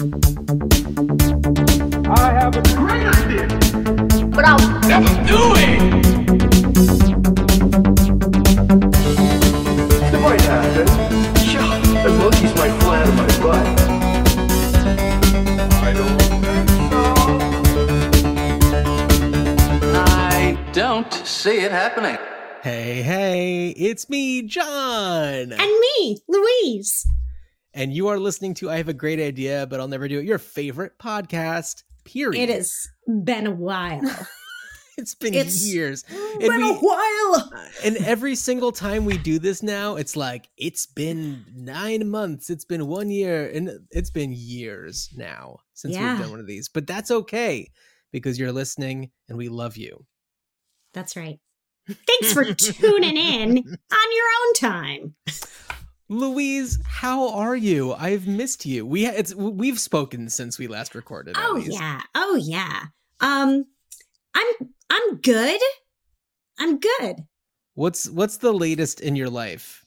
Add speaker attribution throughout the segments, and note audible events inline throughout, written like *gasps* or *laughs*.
Speaker 1: I have a great idea.
Speaker 2: But I'll never do it.
Speaker 1: It might happen. Sure. The monkeys might fly out of my butt. I don't think so.
Speaker 3: I don't see it happening.
Speaker 4: Hey, hey, it's me, Jon.
Speaker 5: And me, Louise.
Speaker 4: And you are listening to I Have a Great Idea, but I'll never do it. Your favorite podcast, period.
Speaker 5: It has been a while. *laughs*
Speaker 4: It's been
Speaker 5: It's
Speaker 4: years.
Speaker 5: been
Speaker 4: we-
Speaker 5: a while.
Speaker 4: And every single time we do this now, it's like, it's been nine months, it's been one year, and it's been years now since
Speaker 5: Yeah.
Speaker 4: we've done one of these. But that's okay because you're listening and we love you.
Speaker 5: That's right. Thanks for tuning in *laughs* on your own time.
Speaker 4: Louise, how are you? I've missed you. We it's we've spoken since we last recorded.
Speaker 5: Oh
Speaker 4: least.
Speaker 5: yeah. Oh yeah. Um I'm I'm good. I'm good.
Speaker 4: What's what's the latest in your life?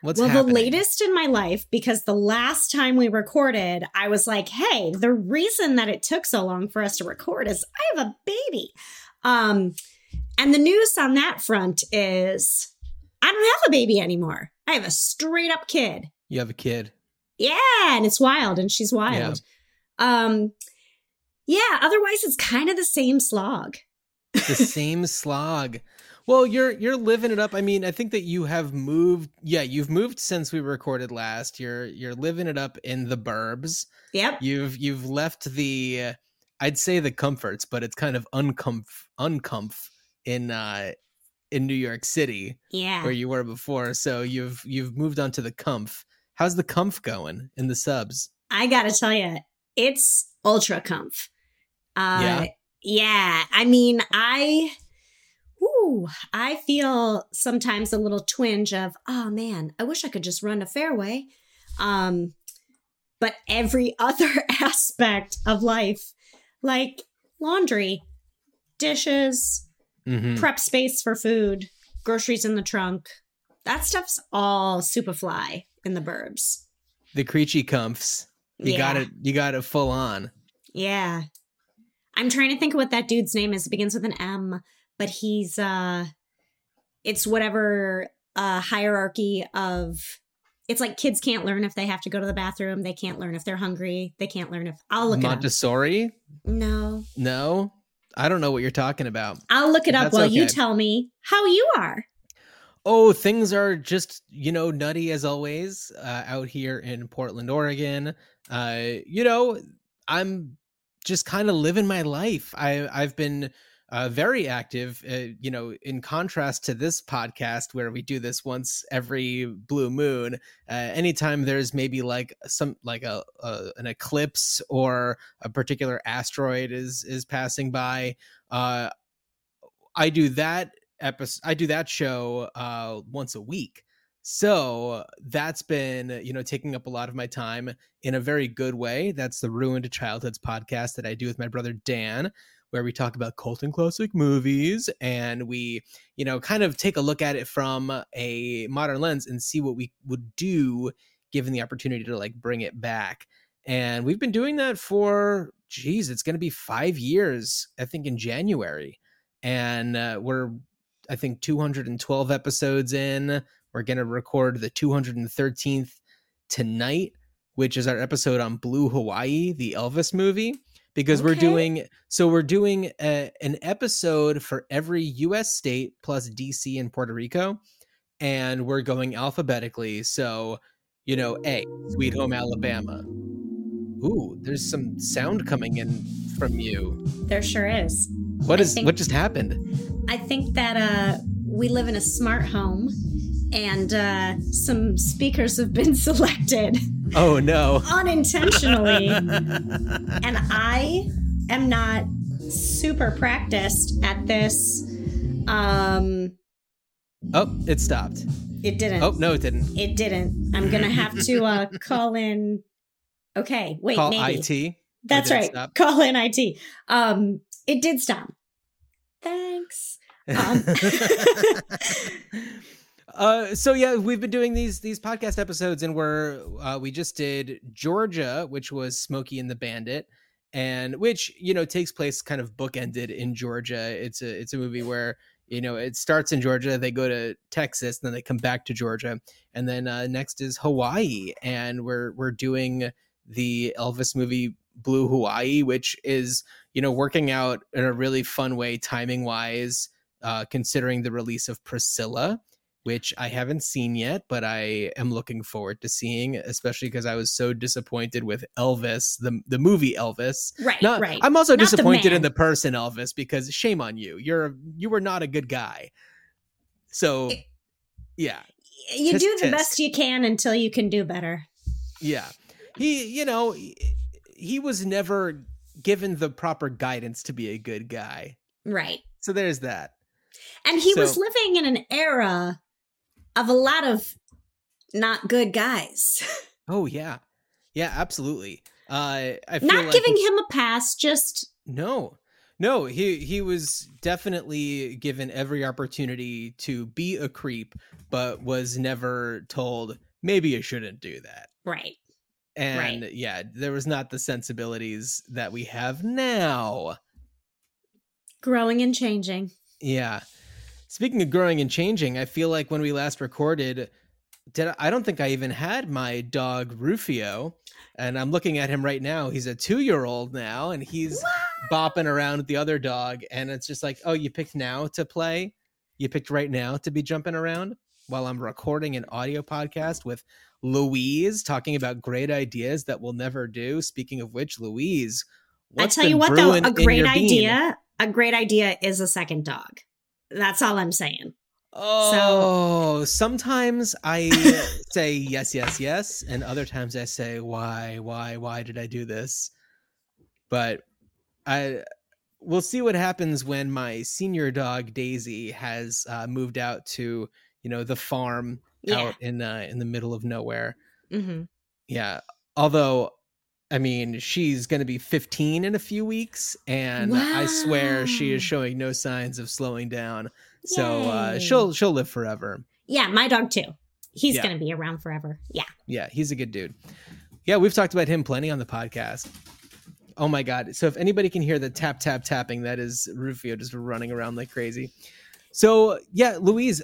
Speaker 4: What's
Speaker 5: well,
Speaker 4: happening?
Speaker 5: the latest in my life, because the last time we recorded, I was like, hey, the reason that it took so long for us to record is I have a baby. Um, and the news on that front is I don't have a baby anymore. I have a straight up kid.
Speaker 4: You have a kid.
Speaker 5: Yeah, and it's wild, and she's wild. Yeah. Um, yeah, otherwise it's kind of the same slog.
Speaker 4: The *laughs* same slog. Well, you're you're living it up. I mean, I think that you have moved. Yeah, you've moved since we recorded last. You're you're living it up in the burbs.
Speaker 5: Yep.
Speaker 4: You've you've left the I'd say the comforts, but it's kind of uncomf uncomf in uh in New York City
Speaker 5: Yeah.
Speaker 4: where you were before. So you've you've moved on to the comf. How's the comf going in the subs?
Speaker 5: I gotta tell you, it's ultra comf. Uh,
Speaker 4: Yeah?
Speaker 5: yeah. I mean, I, ooh, I feel sometimes a little twinge of, oh man, I wish I could just run a fairway. Um, but every *laughs* other aspect of life, like laundry, dishes,
Speaker 4: Mm-hmm.
Speaker 5: prep space for food, groceries in the trunk, that stuff's all super fly in the burbs.
Speaker 4: The creechy comfs. You
Speaker 5: Yeah.
Speaker 4: got it. You got it full on.
Speaker 5: Yeah. I'm trying to think of what that dude's name is. It begins with an M, but he's uh it's whatever uh hierarchy of it's like kids can't learn if they have to go to the bathroom, they can't learn if they're hungry, they can't learn if I'll look
Speaker 4: Montessori?
Speaker 5: No.
Speaker 4: No, I don't know what you're talking about.
Speaker 5: I'll look it up
Speaker 4: That's
Speaker 5: while you tell me how you are.
Speaker 4: Oh, things are just you know nutty as always uh, out here in Portland, Oregon. Uh, you know, I'm just kind of living my life. I I've been uh, very active. Uh, you know, in contrast to this podcast where we do this once every blue moon. Uh, anytime there's maybe like some like a, a an eclipse or a particular asteroid is is passing by. Uh, I do that episode i do that show uh once a week so that's been you know taking up a lot of my time in a very good way that's the ruined childhoods podcast that i do with my brother dan where we talk about cult and classic movies and we you know kind of take a look at it from a modern lens and see what we would do given the opportunity to like bring it back. And we've been doing that for geez it's going to be five years i think in january. And uh, we're I think 212 episodes in. We're going to record the 213th tonight, which is our episode on Blue Hawaii, the Elvis movie, because we're doing so we're doing a, an episode for every US state plus DC and Puerto Rico and we're going alphabetically. So, you know, A, Sweet Home Alabama. Ooh, there's some sound coming in from you.
Speaker 5: There sure is.
Speaker 4: What is
Speaker 5: think-
Speaker 4: what just happened?
Speaker 5: I think that uh, we live in a smart home and uh, some speakers have been *laughs* selected
Speaker 4: Oh no.
Speaker 5: unintentionally. *laughs* and I am not super practiced at this. Um,
Speaker 4: Oh, it stopped.
Speaker 5: it didn't.
Speaker 4: Oh, no, it didn't.
Speaker 5: It didn't. I'm going to have to uh, *laughs* call in. Okay, wait,
Speaker 4: Call
Speaker 5: maybe.
Speaker 4: IT.
Speaker 5: That's right.
Speaker 4: stop?
Speaker 5: Call in IT. Um, it did stop. Thanks. Um, *laughs*
Speaker 4: Uh, so yeah, we've been doing these these podcast episodes, and we're uh, we just did Georgia, which was Smokey and the Bandit, and which you know takes place kind of bookended in Georgia. It's a it's a movie where you know it starts in Georgia, they go to Texas, then they come back to Georgia, and then uh, next is Hawaii, and we're we're doing the Elvis movie Blue Hawaii, which is you know working out in a really fun way timing wise, uh, considering the release of Priscilla which I haven't seen yet, but I am looking forward to seeing, especially because I was so disappointed with Elvis, the the movie Elvis.
Speaker 5: Right,
Speaker 4: Not,
Speaker 5: right.
Speaker 4: I'm also
Speaker 5: Not the
Speaker 4: disappointed in the person Elvis because shame on you. You're you were not a good guy. So
Speaker 5: It-
Speaker 4: yeah,
Speaker 5: you
Speaker 4: Tisk,
Speaker 5: do the
Speaker 4: tisk.
Speaker 5: best you can until you can do better.
Speaker 4: yeah. He, you know, he, he was never given the proper guidance to be a good guy.
Speaker 5: Right.
Speaker 4: So there's that.
Speaker 5: And he was living in an era of a lot of not good guys. *laughs*
Speaker 4: Oh yeah, yeah, absolutely. Uh, I feel
Speaker 5: not
Speaker 4: like
Speaker 5: giving him a pass, just
Speaker 4: No, no, he he was definitely given every opportunity to be a creep, but was never told maybe you shouldn't do that.
Speaker 5: right.
Speaker 4: And yeah, there was not the sensibilities that we have now.
Speaker 5: Growing and changing.
Speaker 4: Yeah. Speaking of growing and changing, I feel like when we last recorded, did I, I don't think I even had my dog Rufio, and I'm looking at him right now. He's a two year old now, and he's bopping around with the other dog, and it's just like, oh, you picked now to play, you picked right now to be jumping around while I'm recording an audio podcast with Louise talking about great ideas that we'll never do. Speaking of which, Louise, what's
Speaker 5: I tell you what, though, a great
Speaker 4: your bean?
Speaker 5: idea. A great idea is a second dog. That's all I'm saying.
Speaker 4: Oh, so, sometimes I *laughs* say yes, yes, yes, and other times I say why, why, why did I do this? But I we'll see what happens when my senior dog Daisy has uh, moved out to you know the farm
Speaker 5: Yeah.
Speaker 4: out in uh, in the middle of nowhere.
Speaker 5: hmm
Speaker 4: Yeah, although. I mean, she's going to be 15 in a few weeks, and I swear she is showing no signs of slowing down. So uh, she'll she'll live forever.
Speaker 5: Yeah, my dog too. He's
Speaker 4: Yeah.
Speaker 5: going to be around forever. Yeah.
Speaker 4: Yeah, he's a good dude. Yeah, we've talked about him plenty on the podcast. Oh my god! So if anybody can hear the tap tap tapping, that is Rufio just running around like crazy. So yeah, Louise.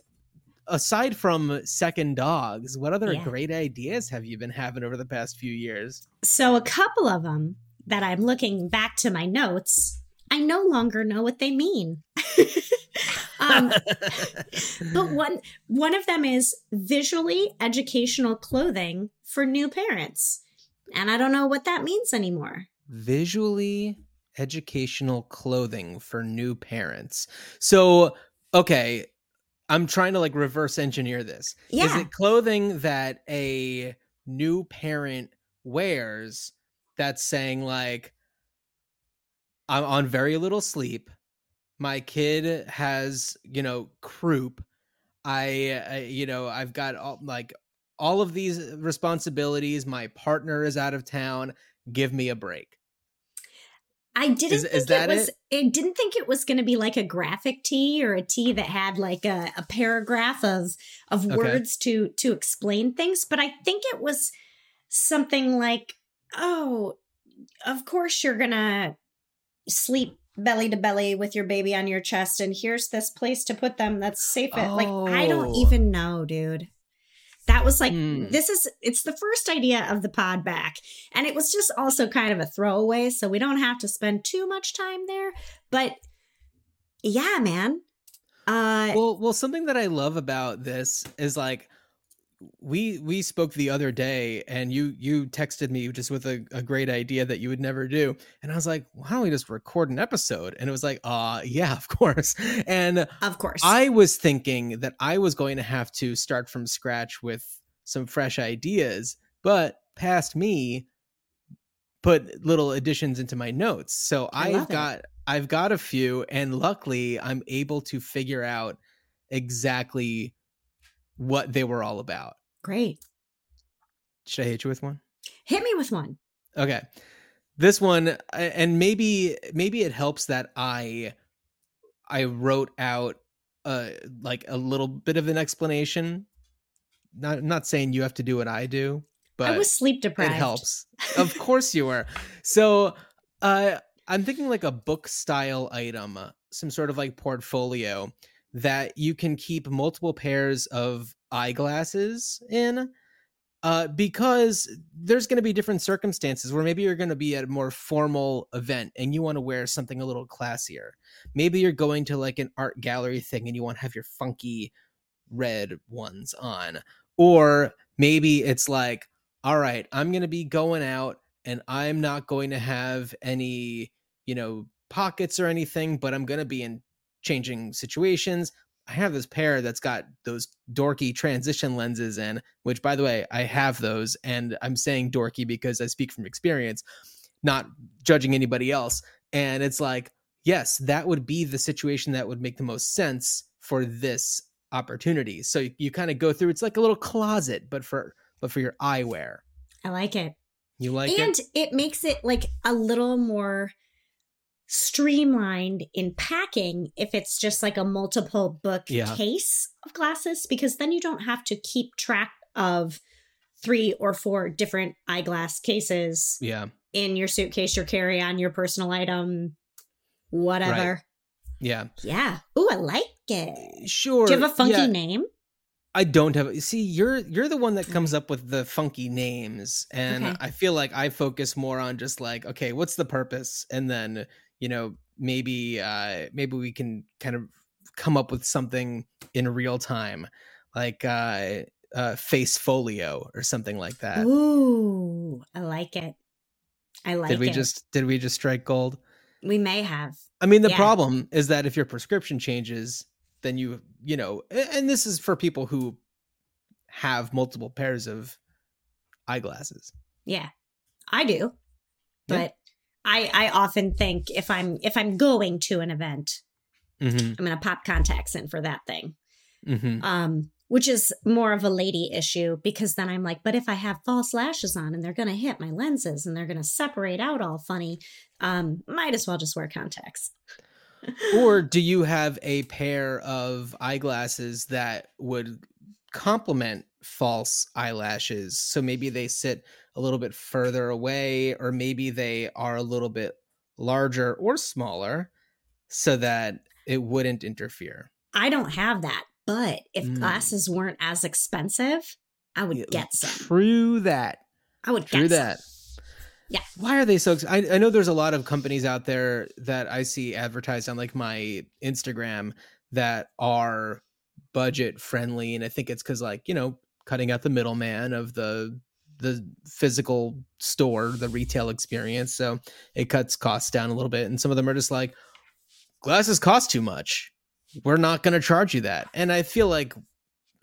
Speaker 4: Aside from second dogs, what other
Speaker 5: Yeah.
Speaker 4: great ideas have you been having over the past few years?
Speaker 5: So a couple of them that I'm looking back to my notes, I no longer know what they mean. *laughs* um, but *laughs* one one of them is visually educational clothing for new parents. And I don't know what that means anymore.
Speaker 4: Visually educational clothing for new parents. So, okay, I'm trying to like reverse engineer this. Is it clothing that a new parent wears that's saying like I'm on very little sleep. My kid has, you know, croup. I, I you know, I've got all, like all of these responsibilities. My partner is out of town. Give me a break.
Speaker 5: I didn't
Speaker 4: Is-
Speaker 5: think
Speaker 4: is
Speaker 5: it was
Speaker 4: it?
Speaker 5: I didn't think it was going to be like a graphic tee or a tee that had like a, a paragraph of of
Speaker 4: Okay.
Speaker 5: words to to explain things, but I think it was something like, "Oh, of course you're going to sleep belly to belly with your baby on your chest and here's this place to put them that's safe." at-" Like I don't
Speaker 4: Oh.
Speaker 5: even know, dude. That was like
Speaker 4: Hmm.
Speaker 5: this is it's the first idea of the pod back. And it was just also kind of a throwaway, so we don't have to spend too much time there. But yeah, man. Uh
Speaker 4: well well something that i love about this is like we we spoke the other day and you you texted me just with a, a great idea that you would never do and i was like why don't we just record an episode and it was like uh yeah of course *laughs* and
Speaker 5: of course.
Speaker 4: i was thinking that i was going to have to start from scratch with some fresh ideas but past me put little additions into my notes so
Speaker 5: I
Speaker 4: i've
Speaker 5: love it.
Speaker 4: got i've got a few and luckily i'm able to figure out exactly what they were all about
Speaker 5: Great.
Speaker 4: should i hit you with one
Speaker 5: Hit me with one.
Speaker 4: Okay. This one and maybe maybe it helps that I I wrote out uh like a little bit of an explanation. Not not saying you have to do what I do, but
Speaker 5: I was sleep deprived.
Speaker 4: it helps. of *laughs* course you were. So uh I'm thinking like a book style item, some sort of like portfolio that you can keep multiple pairs of eyeglasses in. Uh, because there's going to be different circumstances where maybe you're going to be at a more formal event and you want to wear something a little classier. Maybe you're going to like an art gallery thing and you want to have your funky red ones on. Or maybe it's like, all right, I'm going to be going out and I'm not going to have any, you know, pockets or anything, but I'm going to be in changing situations. I have this pair that's got those dorky transition lenses in, which by the way, I have those and I'm saying dorky because I speak from experience, not judging anybody else. And it's like, yes, that would be the situation that would make the most sense for this opportunity. So you, you kind of go through it's like a little closet but for but for your eyewear.
Speaker 5: I like it.
Speaker 4: You like
Speaker 5: and
Speaker 4: it?
Speaker 5: it makes it like a little more streamlined in packing if it's just like a multiple book
Speaker 4: Yeah.
Speaker 5: case of glasses because then you don't have to keep track of three or four different eyeglass cases
Speaker 4: Yeah.
Speaker 5: in your suitcase your carry-on your personal item whatever
Speaker 4: Yeah.
Speaker 5: yeah Ooh, i like it
Speaker 4: Sure.
Speaker 5: do you have a funky
Speaker 4: yeah.
Speaker 5: name
Speaker 4: I don't have. You see, you're you're the one that comes up with the funky names, and
Speaker 5: Okay.
Speaker 4: I feel like I focus more on just like, okay, what's the purpose, and then you know maybe uh maybe we can kind of come up with something in real time, like uh, uh face folio or something like that.
Speaker 5: Ooh, I like it. I like
Speaker 4: did we
Speaker 5: it.
Speaker 4: just did we just strike gold?
Speaker 5: we may have.
Speaker 4: I mean, the
Speaker 5: Yeah.
Speaker 4: problem is that if your prescription changes, then you, you know, and this is for people who have multiple pairs of eyeglasses.
Speaker 5: Yeah. I do. But I I often think if I'm if I'm going to an event,
Speaker 4: Mm-hmm.
Speaker 5: I'm gonna pop contacts in for that thing.
Speaker 4: Mm-hmm.
Speaker 5: Um, which is more of a lady issue because then I'm like, but if I have false lashes on and they're gonna hit my lenses and they're gonna separate out all funny, um, might as well just wear contacts. *laughs*
Speaker 4: Or do you have a pair of eyeglasses that would complement false eyelashes? So maybe they sit a little bit further away, or maybe they are a little bit larger or smaller so that it wouldn't interfere.
Speaker 5: I don't have that, but if
Speaker 4: Mm.
Speaker 5: glasses weren't as expensive, I would
Speaker 4: Yeah,
Speaker 5: get some.
Speaker 4: True that.
Speaker 5: I would
Speaker 4: True
Speaker 5: get
Speaker 4: that.
Speaker 5: some. Yeah.
Speaker 4: Why are they so? ex- I, I know there's a lot of companies out there that I see advertised on like my Instagram that are budget friendly, and I think it's because like you know cutting out the middleman of the the physical store, the retail experience, so it cuts costs down a little bit. And some of them are just like glasses cost too much. We're not going to charge you that. And I feel like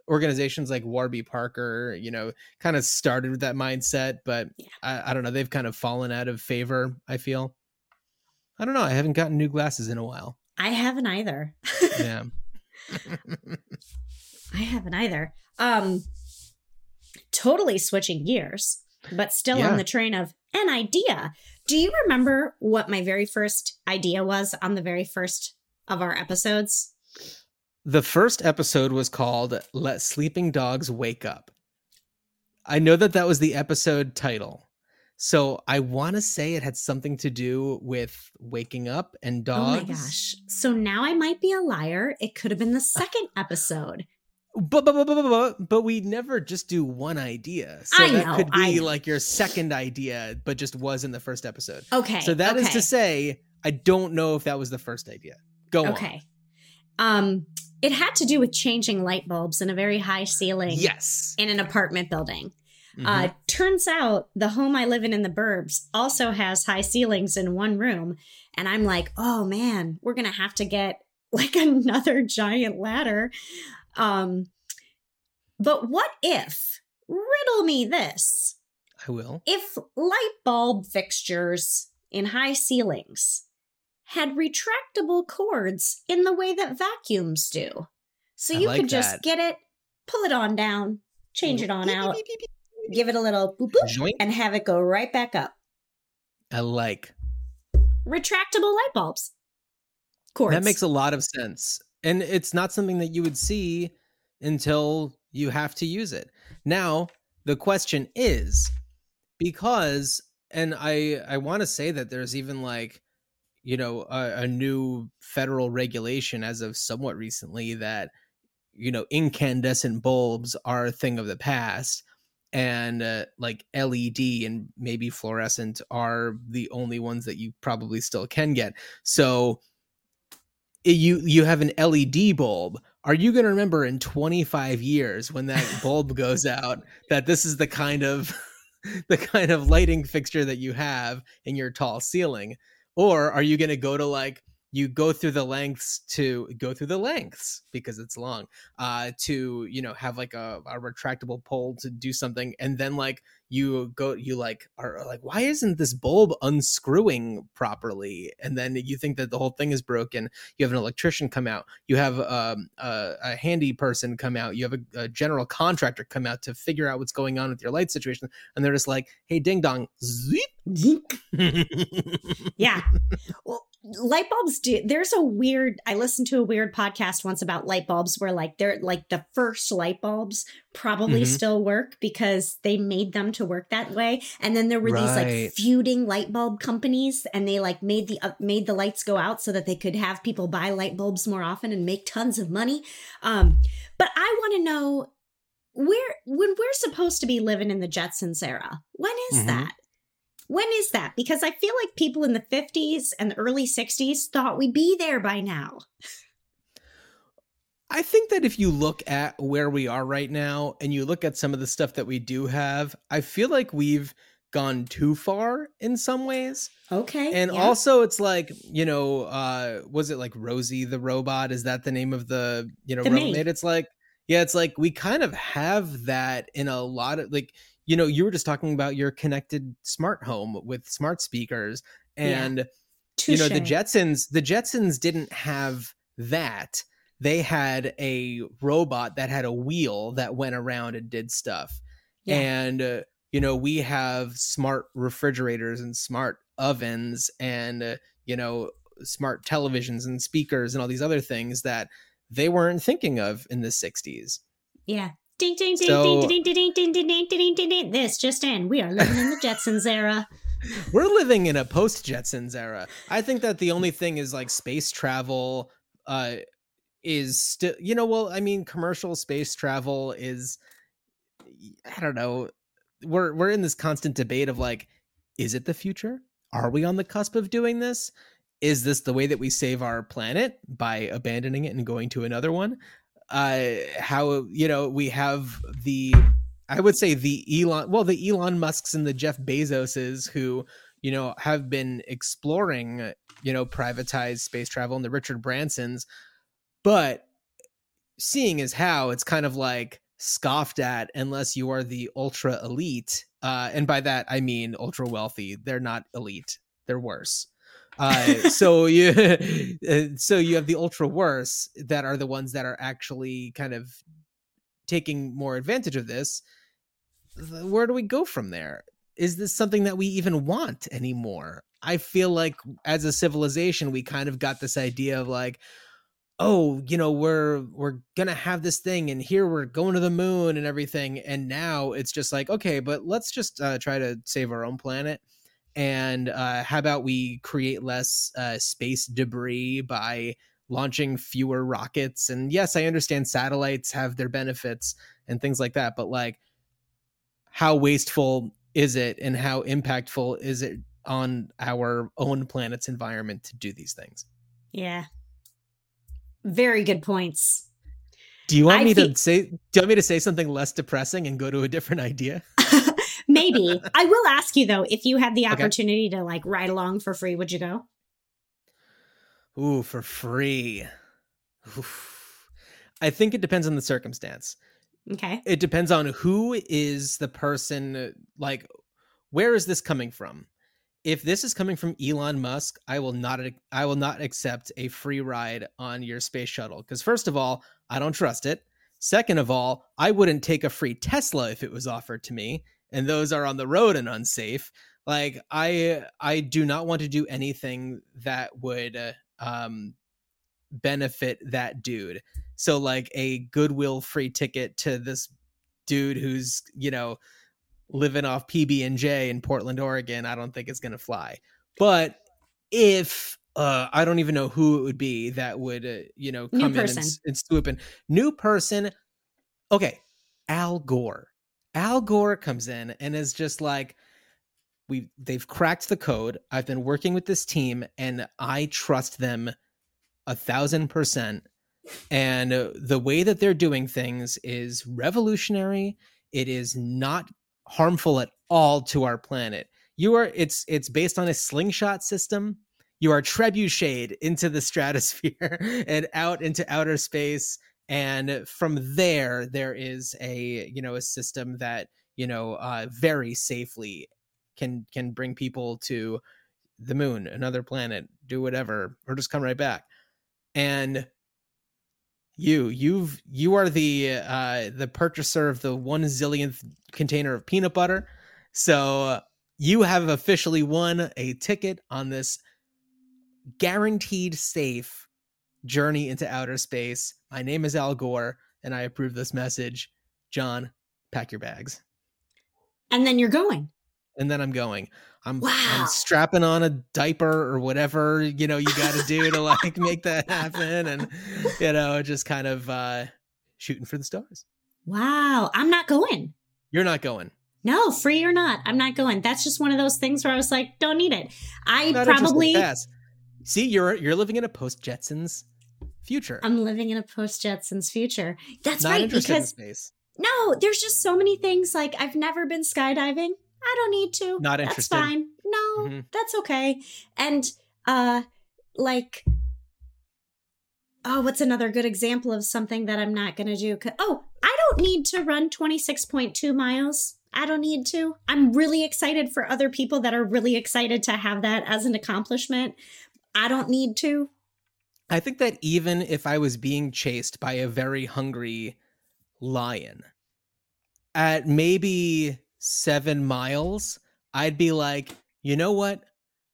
Speaker 4: organizations like Warby Parker, you know, kind of started with that mindset, but
Speaker 5: Yeah.
Speaker 4: I, I don't know, they've kind of fallen out of favor, I feel. I don't know. I haven't gotten new glasses in a while.
Speaker 5: I haven't either.
Speaker 4: Yeah. *laughs*
Speaker 5: I haven't either. Um totally switching gears, but still
Speaker 4: Yeah.
Speaker 5: on the train of an idea. Do you remember what my very first idea was on the very first of our episodes?
Speaker 4: the first episode was called Let Sleeping Dogs Wake Up. I know that that was the episode title. So I want to say it had something to do with waking up and dogs.
Speaker 5: Oh my gosh. So now I might be a liar. It could have been the second episode.
Speaker 4: But, but, but, but, but, but we never just do one idea. So
Speaker 5: I
Speaker 4: that
Speaker 5: know,
Speaker 4: could be like your second idea, but just was in the first episode.
Speaker 5: Okay.
Speaker 4: So that is
Speaker 5: okay.
Speaker 4: to say, I don't know if that was the first idea. Go on.
Speaker 5: Okay. Um it had to do with changing light bulbs in a very high ceiling
Speaker 4: Yes.
Speaker 5: in an apartment building.
Speaker 4: Mhm.
Speaker 5: Uh, turns out the home I live in in the burbs also has high ceilings in one room. And I'm like, oh man, we're going to have to get like *laughs* another giant ladder. Um, but what if, riddle me this,
Speaker 4: I will.
Speaker 5: if light bulb fixtures in high ceilings had retractable cords in the way that vacuums do? So
Speaker 4: I
Speaker 5: you
Speaker 4: like
Speaker 5: could just get it, pull it on down, change it on out, give it a little boop boop,
Speaker 4: Joint.
Speaker 5: and have it go right back up.
Speaker 4: I like.
Speaker 5: Retractable light bulbs. Cords.
Speaker 4: That makes a lot of sense. And it's not something that you would see until you have to use it. Now, the question is because and I I want to say that there's even like you know a, a new federal regulation as of somewhat recently that you know incandescent bulbs are a thing of the past and uh, like LED and maybe fluorescent are the only ones that you probably still can get. So you you have an LED bulb. Are you going to remember in 25 years when that *laughs* bulb goes out that this is the kind of *laughs* the kind of lighting fixture that you have in your tall ceiling? Or are you going to go to like you go through the lengths to go through the lengths because it's long uh to you know have like a, a retractable pole to do something and then like you go you like are like why isn't this bulb unscrewing properly? And then you think that the whole thing is broken. You have an electrician come out. You have um, a, a handy person come out. You have a, a, general contractor come out to figure out what's going on with your light situation. And they're just like hey ding dong *laughs*
Speaker 5: yeah well light bulbs do there's a weird i listened to a weird podcast once about light bulbs where like they're like the first light bulbs probably mm-hmm. still work because they made them to work that way and then there were right. these like feuding light bulb companies and they like made the uh, made the lights go out so that they could have people buy light bulbs more often and make tons of money um but i want to know where when we're supposed to be living in the jetsons era when is mm-hmm. that when is that? Because I feel like people in the 50s and the early 60s thought we'd be there by now.
Speaker 4: I think that if you look at where we are right now and you look at some of the stuff that we do have, I feel like we've gone too far in some ways.
Speaker 5: Okay.
Speaker 4: And yeah. also it's like, you know, uh was it like Rosie the robot? Is that the name of the, you know, the robot? It's like yeah, it's like we kind of have that in a lot of like you know, you were just talking about your connected smart home with smart speakers and yeah. you know, the Jetsons, the Jetsons didn't have that. They had a robot that had a wheel that went around and did stuff. Yeah. And uh, you know, we have smart refrigerators and smart ovens and uh, you know, smart televisions and speakers and all these other things that they weren't thinking of in the 60s.
Speaker 5: Yeah. Ding ding ding so, ding ding ding ding ding ding ding ding ding. This just in. We are living in the Jetsons era. *laughs*
Speaker 4: We're living in a post Jetsons era. I think that the only thing is like space travel uh is still you know well I mean commercial space travel is I don't know we're we're in this constant debate of like is it the future? Are we on the cusp of doing this? Is this the way that we save our planet by abandoning it and going to another one? Uh, how you know we have the I would say the Elon well the Elon Musk's and the Jeff Bezoses who you know have been exploring you know privatized space travel and the Richard Bransons. But seeing as how it's kind of like scoffed at unless you are the ultra elite uh, and by that I mean ultra wealthy. They're not elite. They're worse uh, so you *laughs* uh, so you have the ultra worse that are the ones that are actually kind of taking more advantage of this. Where do we go from there? Is this something that we even want anymore? I feel like as a civilization, we kind of got this idea of like, oh, you know, we're we're gonna have this thing, and here we're going to the moon and everything, and now it's just like, okay, but let's just uh, try to save our own planet and uh, how about we create less uh, space debris by launching fewer rockets? And yes i understand satellites have their benefits and things like that but like how wasteful is it and how impactful is it on our own planet's environment to do these things?
Speaker 5: Yeah. Very good points.
Speaker 4: Do you want I me to say do you want me to say something less depressing and go to a different *laughs* idea *laughs*
Speaker 5: Maybe. *laughs* I will ask you though, if you had the opportunity okay. to like ride along for free, would you go?
Speaker 4: Ooh, for free. Oof. I think it depends on the circumstance.
Speaker 5: Okay.
Speaker 4: It depends on who is the person like where is this coming from? If this is coming from Elon Musk, I will not I will not accept a free ride on your space shuttle because first of all, I don't trust it. Second of all, I wouldn't take a free Tesla if it was offered to me and those are on the road and unsafe like i i do not want to do anything that would uh, um benefit that dude. So like a goodwill free ticket to this dude who's, you know, living off PB and J in Portland, Oregon, I don't think it's going to fly. But if uh I don't even know who it would be that would uh, you know come in and, and swoop in. New person. Okay, Al Gore. Al Gore comes in and is just like we they've cracked the code. I've been working with this team and I trust them a thousand percent. And the way that they're doing things is revolutionary. It is not harmful at all to our planet. You are it's it's based on a slingshot system. You are trebucheted into the stratosphere *laughs* and out into outer space and from there there is a you know a system that you know uh very safely can can bring people to the moon another planet do whatever or just come right back. And you you've you are the uh the purchaser of the one zillionth container of peanut butter. So you have officially won a ticket on this guaranteed safe journey into outer space my name is al gore and i approve this message jon pack your bags
Speaker 5: And then you're going.
Speaker 4: and then i'm going i'm,
Speaker 5: Wow.
Speaker 4: I'm strapping on a diaper or whatever you know you got to do to like *laughs* make that happen and you know just kind of uh shooting for the stars
Speaker 5: Wow. I'm not going.
Speaker 4: you're not going
Speaker 5: No, free or not, I'm not going. That's just one of those things where I was like, don't need it. I probably
Speaker 4: see you're you're living in a post jetsons future
Speaker 5: I'm living in a post Jetsons future. That's
Speaker 4: not
Speaker 5: right because
Speaker 4: space
Speaker 5: no, there's just so many things like I've never been skydiving. I don't need to.
Speaker 4: Not
Speaker 5: That's
Speaker 4: interested.
Speaker 5: fine. No,
Speaker 4: Mhm.
Speaker 5: that's okay. And uh like Oh, what's another good example of something that I'm not going to do? Oh, I don't need to run 26.2 miles. I don't need to. I'm really excited for other people that are really excited to have that as an accomplishment. I don't need to.
Speaker 4: I think that even if I was being chased by a very hungry lion at maybe seven miles, I'd be like, you know what?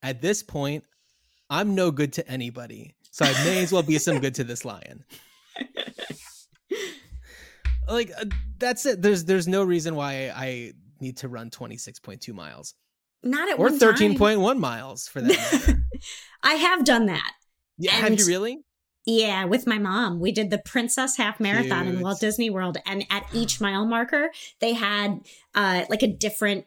Speaker 4: At this point, I'm no good to anybody. So I may as well be some good to this lion. *laughs* like uh, that's it. There's there's no reason why I need to run 26.2 miles
Speaker 5: Not at
Speaker 4: or
Speaker 5: one time.
Speaker 4: 13.1 miles for that. *laughs*
Speaker 5: I have done that.
Speaker 4: Yeah, have you
Speaker 5: And-
Speaker 4: really?
Speaker 5: Yeah, with my mom. We did the Princess Half Marathon in Walt Disney World. And at each mile marker, they had uh, like a different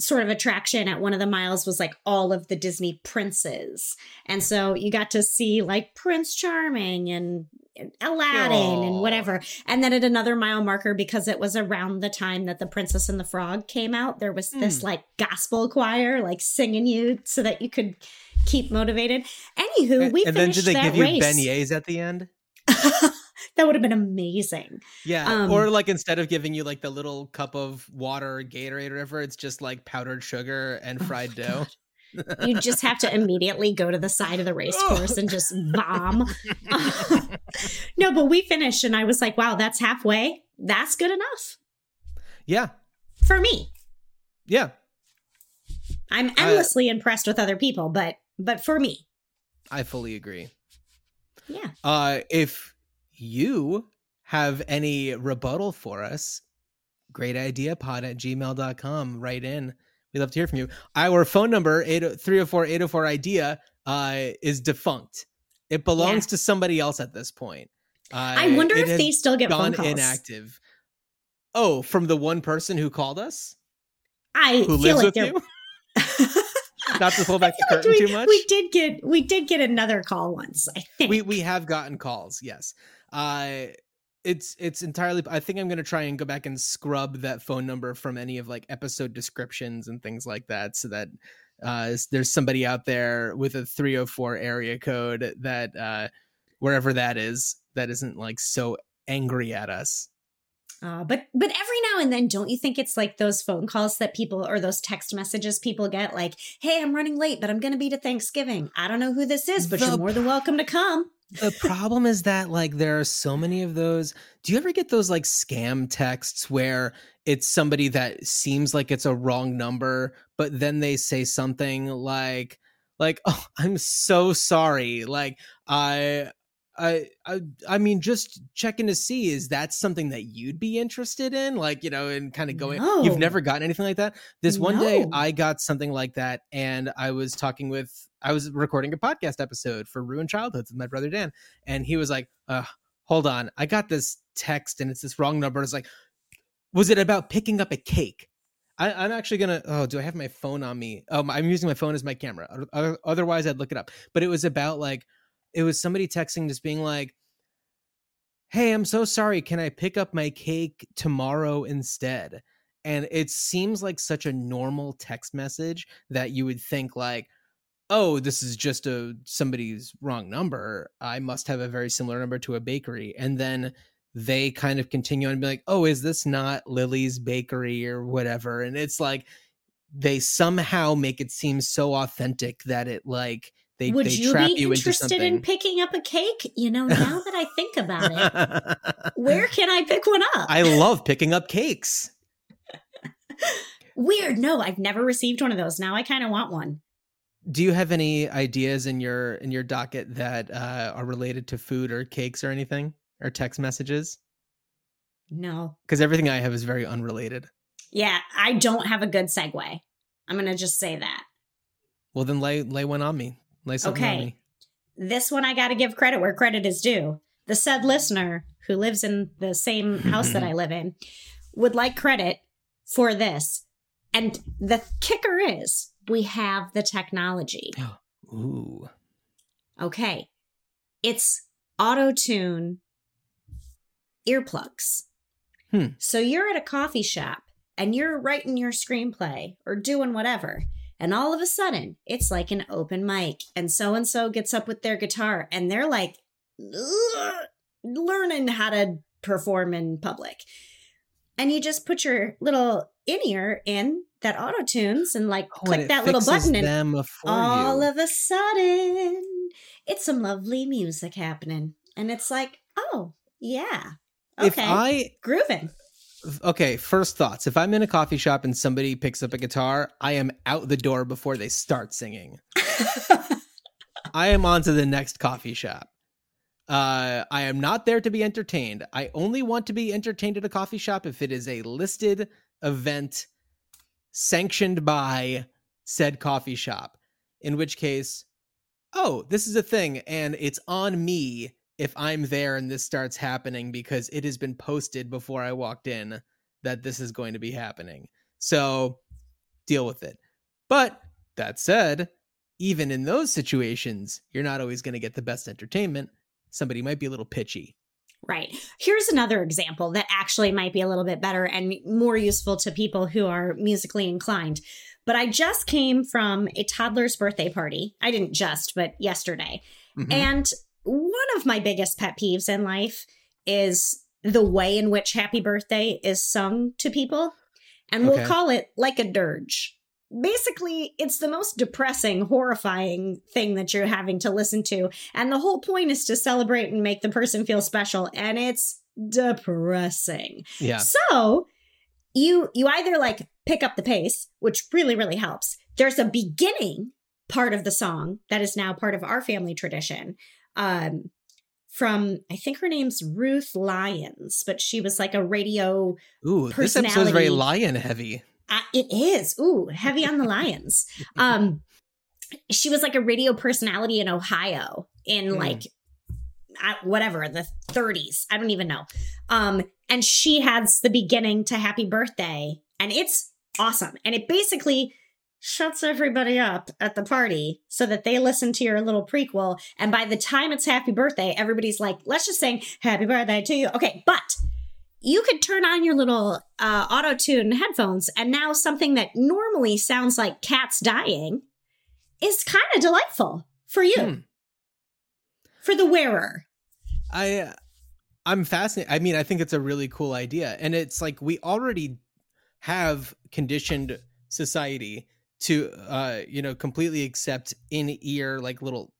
Speaker 5: sort of attraction. At one of the miles was like all of the Disney princes. And so you got to see like Prince Charming and Aladdin
Speaker 4: Aw.
Speaker 5: and whatever. And then at another mile marker, because it was around the time that The Princess and the Frog came out, there was this
Speaker 4: Hmm.
Speaker 5: like gospel choir like singing you so that you could keep motivated. Anywho, we finished the race.
Speaker 4: and then did they give you
Speaker 5: race.
Speaker 4: beignets at the end? *laughs*
Speaker 5: that would have been amazing.
Speaker 4: Yeah,
Speaker 5: Um,
Speaker 4: or like instead of giving you like the little cup of water, or Gatorade, or whatever, it's just like powdered sugar and
Speaker 5: Oh
Speaker 4: fried
Speaker 5: my
Speaker 4: dough. *laughs*
Speaker 5: You just have to immediately go to the side of the race course and just bomb. *laughs* no, but we finished and I was like, wow, that's halfway. That's good enough
Speaker 4: yeah,
Speaker 5: for me.
Speaker 4: yeah.
Speaker 5: I'm endlessly impressed with other people, but but for me,
Speaker 4: I fully agree.
Speaker 5: yeah.
Speaker 4: Uh, if you have any rebuttal for us, great idea pod at gmail.com. Write in. We'd love to hear from you. Our phone number, 304 804 idea, uh, is defunct. It belongs
Speaker 5: Yeah.
Speaker 4: to somebody else at this point. Uh,
Speaker 5: I wonder if they still get phone
Speaker 4: gone
Speaker 5: calls.
Speaker 4: inactive. Oh, from the one person who called us?
Speaker 5: I
Speaker 4: Who
Speaker 5: feel
Speaker 4: lives
Speaker 5: like
Speaker 4: with you? *laughs* Not to pull back the curtain
Speaker 5: we,
Speaker 4: too much.
Speaker 5: We did get we did get another call once. I think
Speaker 4: we we have gotten calls yes uh it's it's entirely i think i'm going to try and go back and scrub that phone number from any of like episode descriptions and things like that so that uh there's somebody out there with a 304 area code that uh wherever that is that isn't like so angry at us
Speaker 5: Uh, but but every now and then, don't you think it's like those phone calls that people or those text messages people get, like, "Hey, I'm running late, but I'm going to be to Thanksgiving. I don't know who this is, but
Speaker 4: The
Speaker 5: you're more than welcome to come."
Speaker 4: the problem is that like there are so many of those do you ever get those like scam texts where it's somebody that seems like it's a wrong number but then they say something like like oh i'm so sorry like i I, I I mean, just checking to see is that something that you'd be interested in, like you know, and kind of going.
Speaker 5: No.
Speaker 4: You've never gotten anything like that. This one day, I got something like that, and I was talking with, I was recording a podcast episode for Ruined Childhoods with my brother Dan, and he was like, uh, "Hold on, I got this text, and it's this wrong number." It's like, was it about picking up a cake? I, I'm actually gonna. Oh, do I have my phone on me? Oh, I'm using my phone as my camera. Oth- oth- Otherwise, I'd look it up. But it was about like, it was somebody texting, just being like, "Hey, I'm so sorry. Can I pick up my cake tomorrow instead?" And it seems like such a normal text message that you would think like, "Oh, this is just a somebody's wrong number. I must have a very similar number to a bakery." And then they kind of continue and be like, "Oh, is this not Lily's bakery or whatever?" And it's like they somehow make it seem so authentic that it like they
Speaker 5: Would
Speaker 4: they
Speaker 5: you be
Speaker 4: you
Speaker 5: interested in picking up a cake? You know, now that I think about it, *laughs* where can I pick one up?
Speaker 4: I love picking up cakes.
Speaker 5: Weird. No, I've never received one of those. Now I kind of want one.
Speaker 4: Do you have any ideas in your in your docket that uh, are related to food or cakes or anything or text messages?
Speaker 5: No.
Speaker 4: Because everything I have is very unrelated.
Speaker 5: Yeah, I don't have a good segue. I'm going to just say that.
Speaker 4: Well, then lay lay one on me. On
Speaker 5: Okay. This one I got to give credit where credit is due. The said listener who lives in the same house that *laughs* I live in would like credit for this. And the kicker is we have the technology. *gasps*
Speaker 4: Ooh.
Speaker 5: Okay. It's auto tune earplugs.
Speaker 4: Hmm.
Speaker 5: So you're at a coffee shop and you're writing your screenplay or doing whatever. And all of a sudden, it's like an open mic, and so and so gets up with their guitar and they're like learning how to perform in public. And you just put your little in ear in that auto tunes and like
Speaker 4: Oh,
Speaker 5: click
Speaker 4: it
Speaker 5: that little button and all
Speaker 4: you.
Speaker 5: of a sudden it's some lovely music happening and it's like oh yeah
Speaker 4: If
Speaker 5: okay
Speaker 4: I
Speaker 5: grooving
Speaker 4: okay, first thoughts. If I'm in a coffee shop and somebody picks up a guitar, I am out the door before they start singing. I am on to the next coffee shop. Uh, I am not there to be entertained. I only want to be entertained at a coffee shop if it is a listed event sanctioned by said coffee shop. In which case, oh, this is a thing, and it's on me if I'm there and this starts happening because it has been posted before I walked in that this is going to be happening. So deal with it. But that said, even in those situations, you're not always going to get the best entertainment. Somebody might be a little pitchy.
Speaker 5: right here's another example that actually might be a little bit better and more useful to people who are musically inclined but i just came from a toddler's birthday party i didn't just but yesterday
Speaker 4: Mhm.
Speaker 5: And one of my biggest pet peeves in life is the way in which happy birthday is sung to people. And we'll call it like a dirge. Basically, it's the most depressing, horrifying thing that you're having to listen to. And the whole point is to celebrate and make the person feel special. And it's depressing.
Speaker 4: yeah.
Speaker 5: So you you either like pick up the pace, which really really helps. There's a beginning part of the song that is now part of our family tradition. Um from I think her name's Ruth Lyons, but she was like a radio
Speaker 4: Ooh, this episode is very lion heavy.
Speaker 5: uh, it is. Ooh, heavy on the lions. *laughs* Um, she was like a radio personality in Ohio in
Speaker 4: Hmm.
Speaker 5: like uh, whatever the 30s. I don't even know. Um, and she has the beginning to Happy Birthday, and it's awesome. And it basically shuts everybody up at the party so that they listen to your little prequel. And by the time it's Happy Birthday, everybody's like, let's just sing Happy Birthday to you. Okay, but you could turn on your little uh, auto tune headphones, and now something that normally sounds like cats dying is kind of delightful for you,
Speaker 4: Hmm.
Speaker 5: for the wearer.
Speaker 4: I uh, I'm fascinated. I mean, I think it's a really cool idea. And it's like we already have conditioned society to uh, you know, completely accept in-ear like little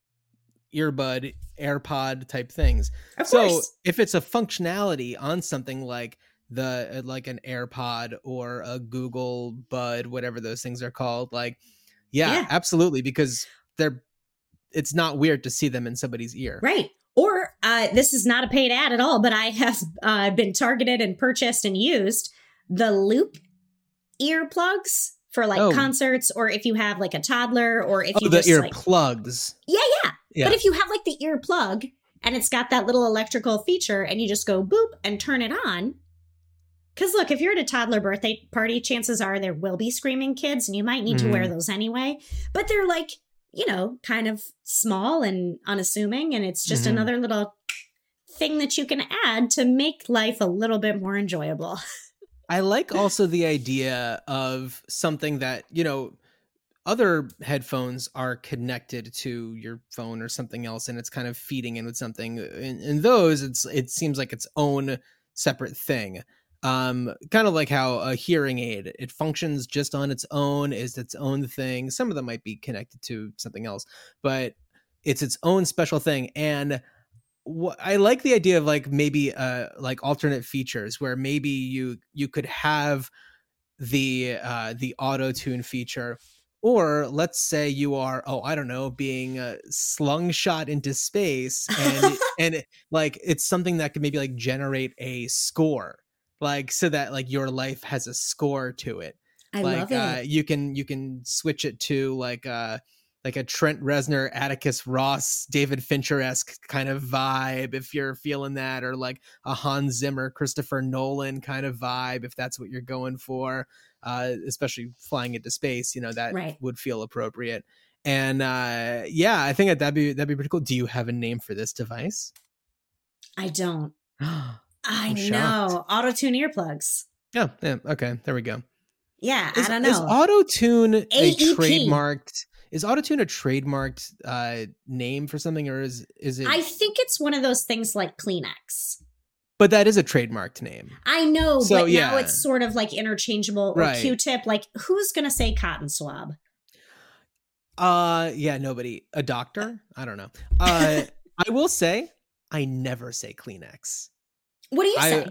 Speaker 4: earbud, AirPod type things.
Speaker 5: Of
Speaker 4: so
Speaker 5: course.
Speaker 4: if it's a functionality on something like the uh, like an AirPod or a Google Bud, whatever those things are called, like yeah,
Speaker 5: Yeah.
Speaker 4: absolutely because they're it's not weird to see them in somebody's ear.
Speaker 5: Right. Or uh, this is not a paid ad at all, but I have uh, been targeted and purchased and used the Loop earplugs for like
Speaker 4: Oh.
Speaker 5: concerts, or if you have like a toddler, or if
Speaker 4: Oh,
Speaker 5: you
Speaker 4: the
Speaker 5: just
Speaker 4: ear
Speaker 5: like
Speaker 4: plugs.
Speaker 5: yeah, yeah,
Speaker 4: Yeah.
Speaker 5: But if you have like the ear plug and it's got that little electrical feature, and you just go boop and turn it on. Because look, if you're at a toddler birthday party, chances are there will be screaming kids, and you might need to wear those anyway. But they're like, you know, kind of small and unassuming, and it's just
Speaker 4: Mhm.
Speaker 5: another little thing that you can add to make life a little bit more enjoyable. *laughs*
Speaker 4: I like also the idea of something that, you know, other headphones are connected to your phone or something else and it's kind of feeding in with something. In, in those, it's it seems like its own separate thing. Um, kind of like how a hearing aid, it functions just on its own, is its own thing. Some of them might be connected to something else, but it's its own special thing. And what I like the idea of like maybe uh like alternate features where maybe you you could have the uh the auto tune feature or let's say you are oh I don't know being uh, slungshot into space and *laughs* and it- like it's something that could maybe like generate a score like so that like your life has a score to it
Speaker 5: I
Speaker 4: like
Speaker 5: love it.
Speaker 4: uh you can you can switch it to like uh like a Trent Reznor, Atticus Ross, David Fincher esque kind of vibe if you're feeling that, or like a Hans Zimmer, Christopher Nolan kind of vibe if that's what you're going for. Uh, especially flying into space, you know that
Speaker 5: Right.
Speaker 4: would feel appropriate. And uh, yeah, I think that that'd be that'd be pretty cool. Do you have a name for this device?
Speaker 5: I don't. *gasps* I know. Auto tune earplugs.
Speaker 4: yeah, yeah. Okay, there we go.
Speaker 5: Yeah,
Speaker 4: Is,
Speaker 5: I don't
Speaker 4: Is
Speaker 5: know.
Speaker 4: auto tune a trademarked? Is auto tune a trademarked uh, name for something, or is is it?
Speaker 5: I think it's one of those things like Kleenex.
Speaker 4: but that is a trademarked name.
Speaker 5: I know,
Speaker 4: So,
Speaker 5: but
Speaker 4: yeah.
Speaker 5: now it's sort of like interchangeable or
Speaker 4: Right.
Speaker 5: Q-tip. Like, who's gonna say cotton swab?
Speaker 4: Uh, yeah, nobody. A doctor? I don't know. Uh, *laughs* I will say, I never say Kleenex.
Speaker 5: What do you
Speaker 4: I-
Speaker 5: say?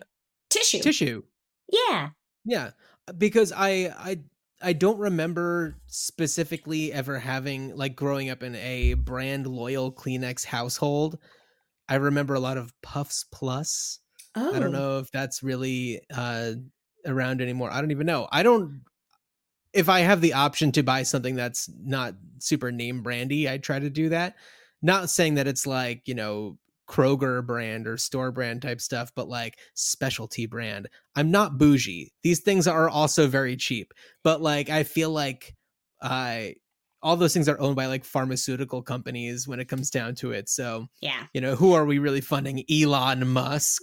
Speaker 5: Tissue.
Speaker 4: Tissue.
Speaker 5: Yeah.
Speaker 4: Yeah, because I I I don't remember specifically ever having like growing up in a brand loyal Kleenex household. I remember a lot of Puffs Plus.
Speaker 5: Oh,
Speaker 4: I don't know if that's really uh around anymore. I don't even know. I don't if I have the option to buy something that's not super name brandy, I try to do that. Not saying that it's like, you know, Kroger brand or store brand type stuff, but like specialty brand. I'm not bougie. These things are also very cheap, but like I feel like I all those things are owned by like pharmaceutical companies when it comes down to it. So,
Speaker 5: Yeah.
Speaker 4: you know, who are we really funding? Elon Musk?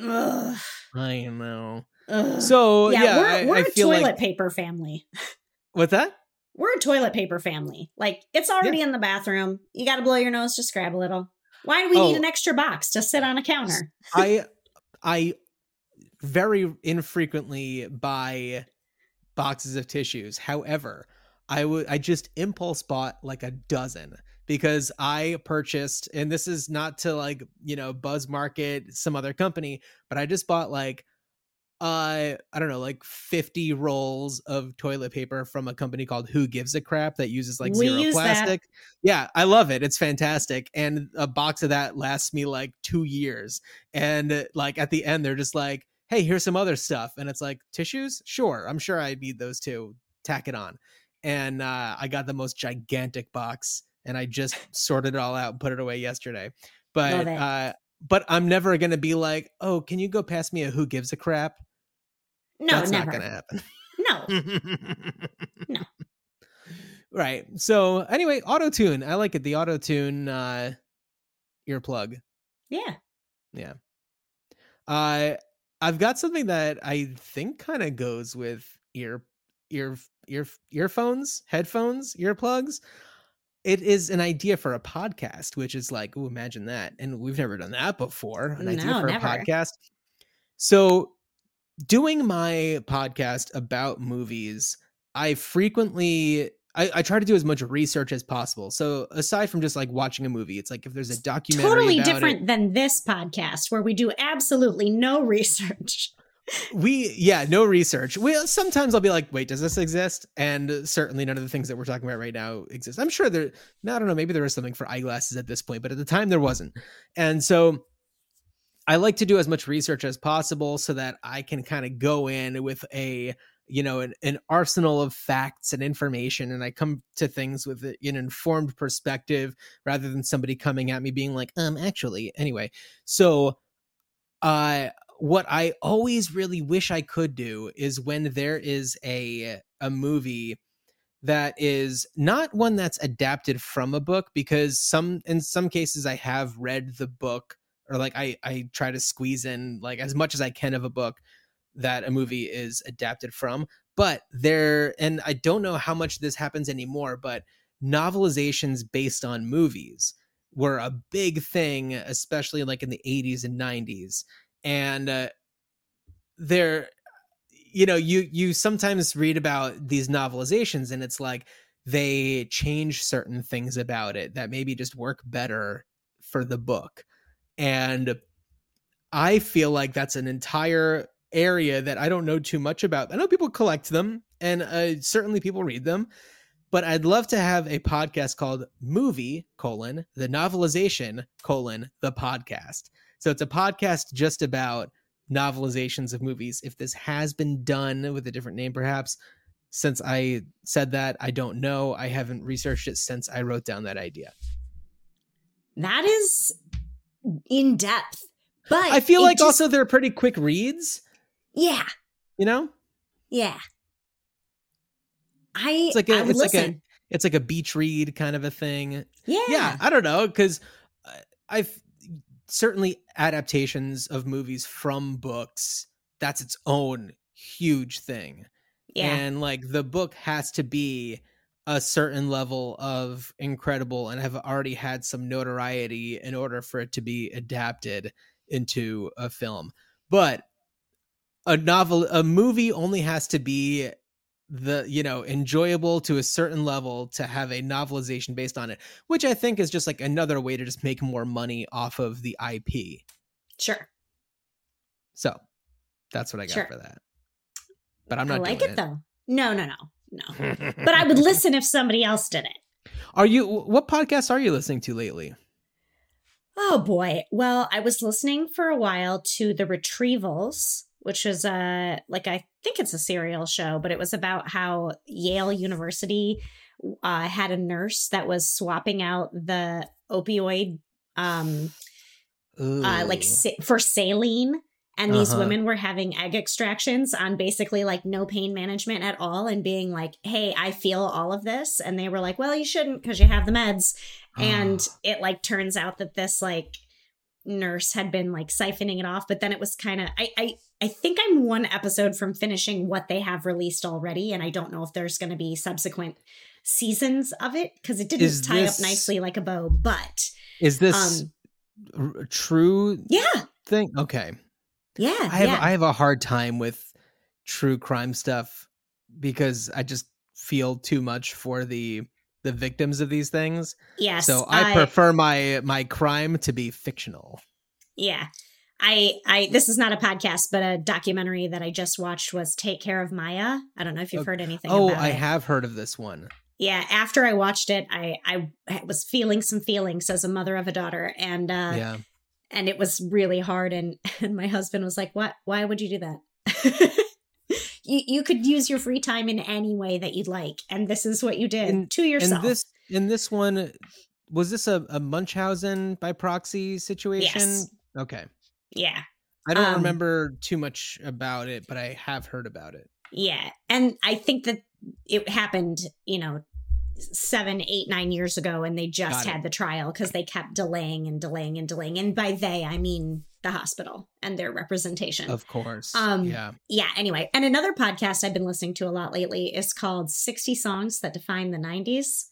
Speaker 5: Ugh.
Speaker 4: I know.
Speaker 5: Ugh.
Speaker 4: So
Speaker 5: yeah,
Speaker 4: yeah,
Speaker 5: we're,
Speaker 4: I,
Speaker 5: we're
Speaker 4: I
Speaker 5: a
Speaker 4: feel
Speaker 5: toilet
Speaker 4: like
Speaker 5: paper family. *laughs*
Speaker 4: with that.
Speaker 5: We're a toilet paper family. Like, it's already in the bathroom. You got to blow your nose, just grab a little. Why do we need
Speaker 4: Oh.
Speaker 5: an extra box to sit on a counter? *laughs*
Speaker 4: I I very infrequently buy boxes of tissues. However, I would I just impulse bought like a dozen because I purchased and this is not to like, you know, buzz market some other company, but I just bought like uh I don't know, like 50 rolls of toilet paper from a company called Who Gives a Crap that uses like
Speaker 5: We
Speaker 4: zero
Speaker 5: use that.
Speaker 4: plastic. Yeah, I love it. It's fantastic. And a box of that lasts me like 2 years. And like at the end they're just like, "Hey, here's some other stuff." And it's like, "Tissues? Sure. I'm sure I need those too. Tack it on." And uh I got the most gigantic box and I just sorted it all out and put it away yesterday. But uh but I'm never going to be like, "Oh, can you go pass me a who gives a crap?"
Speaker 5: No,
Speaker 4: That's
Speaker 5: never.
Speaker 4: not going to happen.
Speaker 5: No. *laughs* No.
Speaker 4: Right. So anyway, auto tune. I like it. The auto tune uh earplug.
Speaker 5: Yeah.
Speaker 4: Yeah. Uh I've got something that I think kind of goes with ear ear ear earphones, headphones, earplugs. It is an idea for a podcast, which is like, oh, imagine that. And we've never done that before. An idea
Speaker 5: No,
Speaker 4: for
Speaker 5: never.
Speaker 4: a podcast. So doing my podcast about movies, I frequently I, I try to do as much research as possible. So aside from just like watching a movie, it's like if there's a documentary
Speaker 5: Totally different
Speaker 4: it,
Speaker 5: than this podcast where we do absolutely no *laughs* research.
Speaker 4: we yeah no research we sometimes i'll be like wait does this exist and certainly none of the things that we're talking about right now exist i'm sure there no, i don't know maybe there is something for eyeglasses at this point but at the time there wasn't and so i like to do as much research as possible so that i can kind of go in with a you know an, an arsenal of facts and information and i come to things with an informed perspective rather than somebody coming at me being like um actually anyway. So uh what I always really wish I could do is when there is a a movie that is not one that's adapted from a book because some in some cases I have read the book or like I I try to squeeze in like as much as I can of a book that a movie is adapted from but there and I don't know how much this happens anymore but novelizations based on movies were a big thing especially like in the 80s and 90s and uh, there you know you you sometimes read about these novelizations and it's like they change certain things about it that maybe just work better for the book and i feel like that's an entire area that i don't know too much about i know people collect them and uh, certainly people read them but i'd love to have a podcast called movie colon the novelization colon the podcast so it's a podcast just about novelizations of movies. If this has been done with a different name, perhaps, since I said that, I don't know. I haven't researched it since I wrote down that idea.
Speaker 5: That is in depth. But
Speaker 4: I feel like
Speaker 5: just,
Speaker 4: also they're pretty quick reads.
Speaker 5: Yeah.
Speaker 4: You know?
Speaker 5: Yeah. I
Speaker 4: it's like a, it's
Speaker 5: listen.
Speaker 4: like a it's like a beach read kind of a thing.
Speaker 5: Yeah.
Speaker 4: Yeah, I don't know cuz I've certainly adaptations of movies from books that's its own huge thing
Speaker 5: Yeah.
Speaker 4: and like the book has to be a certain level of incredible and have already had some notoriety in order for it to be adapted into a film but a novel a movie only has to be the you know enjoyable to a certain level to have a novelization based on it which i think is just like another way to just make more money off of the ip
Speaker 5: sure.
Speaker 4: so that's what i got
Speaker 5: Sure.
Speaker 4: for that but i'm not I
Speaker 5: like
Speaker 4: doing
Speaker 5: it, though. No, no, no. No. *laughs* but I would listen if somebody else did it.
Speaker 4: are you what podcasts are you listening to lately
Speaker 5: Oh boy. Well, I was listening for a while to The Retrievals, which is a like I think it's a serial show, but it was about how Yale University uh, had a nurse that was swapping out the opioid um uh, like sa- for saline and these
Speaker 4: Uh-huh.
Speaker 5: women were having egg extractions on basically like no pain management at all and being like hey i feel all of this. And they were like well you shouldn't because you have the meds. And
Speaker 4: Ah.
Speaker 5: it like turns out that this like nurse had been like siphoning it off but then it was kind of I, I i think i'm one episode from finishing what they have released already and i don't know if there's going to be subsequent seasons of it because it didn't
Speaker 4: Is
Speaker 5: tie
Speaker 4: this-
Speaker 5: up nicely like a bow but
Speaker 4: is this
Speaker 5: um
Speaker 4: r- true
Speaker 5: yeah.
Speaker 4: thing? Okay
Speaker 5: yeah
Speaker 4: I have
Speaker 5: yeah.
Speaker 4: I have a hard time with true crime stuff because I just feel too much for the the victims of these things.
Speaker 5: yes
Speaker 4: so I, prefer my my crime to be fictional.
Speaker 5: Yeah. I I this is not a podcast, but a documentary that I just watched was Take Care of Maya. I don't know if you've heard anything
Speaker 4: Oh, I
Speaker 5: it.
Speaker 4: have heard of this one.
Speaker 5: Yeah, after I watched it, I I was feeling some feelings as a mother of a daughter and uh
Speaker 4: yeah.
Speaker 5: And it was really hard and *laughs* and my husband was like, "What? Why would you do that?" *laughs* you you could use your free time in any way that you'd like, and this is what you did
Speaker 4: In-
Speaker 5: to yourself.
Speaker 4: And this in this one was this a, a Munchausen by proxy situation?
Speaker 5: Yes.
Speaker 4: Okay.
Speaker 5: yeah.
Speaker 4: I don't
Speaker 5: Um,
Speaker 4: remember too much about it, but I have heard about it.
Speaker 5: Yeah. And I think that it happened, you know, seven, eight, nine years ago, and they just had the trial because they kept delaying and delaying and delaying. And by they, I mean the hospital and their representation.
Speaker 4: Of course.
Speaker 5: Um,
Speaker 4: yeah.
Speaker 5: yeah. Anyway, and another podcast I've been listening to a lot lately is called 60 Songs That Define the 90s.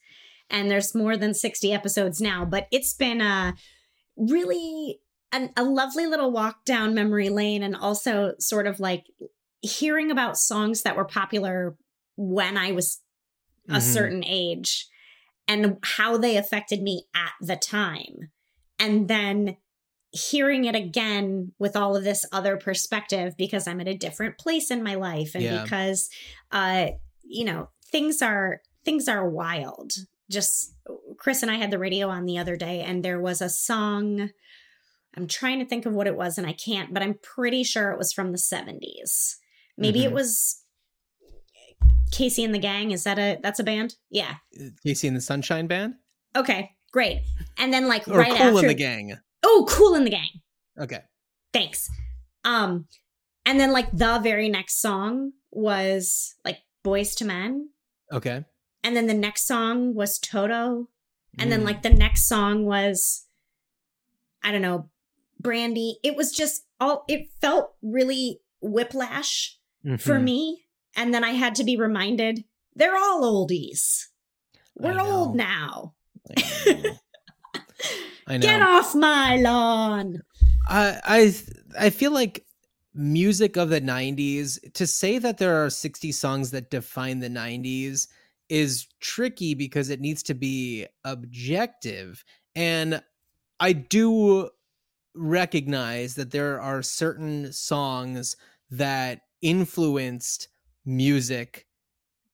Speaker 5: And there's more than 60 episodes now, but it's been a really an, a lovely little walk down memory lane and also sort of like hearing about songs that were popular when I was a
Speaker 4: Mhm.
Speaker 5: certain age and how they affected me at the time. And then hearing it again with all of this other perspective because I'm at a different place in my life and
Speaker 4: Yeah.
Speaker 5: because uh you know things are things are wild just Chris and I had the radio on the other day and there was a song I'm trying to think of what it was and I can't but I'm pretty sure it was from the 70s maybe it
Speaker 4: Mhm.
Speaker 5: was Casey and the Gang is that a that's a band yeah
Speaker 4: KC and the Sunshine Band
Speaker 5: okay great and then like right
Speaker 4: Cool
Speaker 5: after
Speaker 4: in the Gang.
Speaker 5: oh cool in the gang
Speaker 4: Okay.
Speaker 5: thanks um and then like the very next song was like Boyz II Men
Speaker 4: Okay.
Speaker 5: and then the next song was toto and then
Speaker 4: Mm.
Speaker 5: like the next song was i don't know brandy it was just all it felt really whiplash for
Speaker 4: Mhm.
Speaker 5: me and then i had to be reminded they're all oldies. We're old now.
Speaker 4: I know. I *laughs* know.
Speaker 5: get off my lawn.
Speaker 4: I I I feel like music of the 90s to say that there are 60 songs that define the 90s is tricky because it needs to be objective. And I do recognize that there are certain songs that influenced music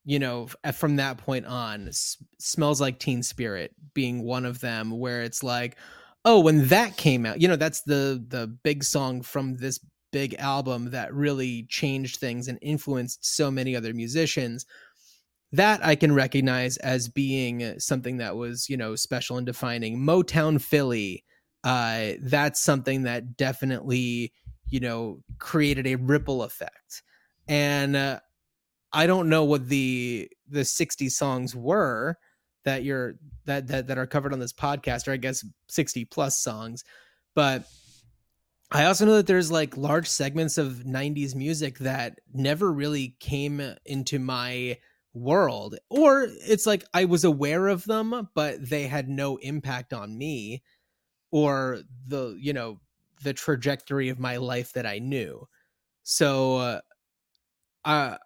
Speaker 4: you know from that point on S- smells like teen spirit being one of them where it's like oh when that came out you know that's the the big song from this big album that really changed things and influenced so many other musicians. That i can recognize as being something that was you know special and defining. Motown philly uh that's something that definitely you know created a ripple effect. And uh, i don't know what the the 60 songs were that you're that that that are covered on this podcast or i guess 60 plus songs but i also know that there's like large segments of 90s music that never really came into my world or it's like i was aware of them but they had no impact on me or the you know the trajectory of my life that i knew. So uh, uh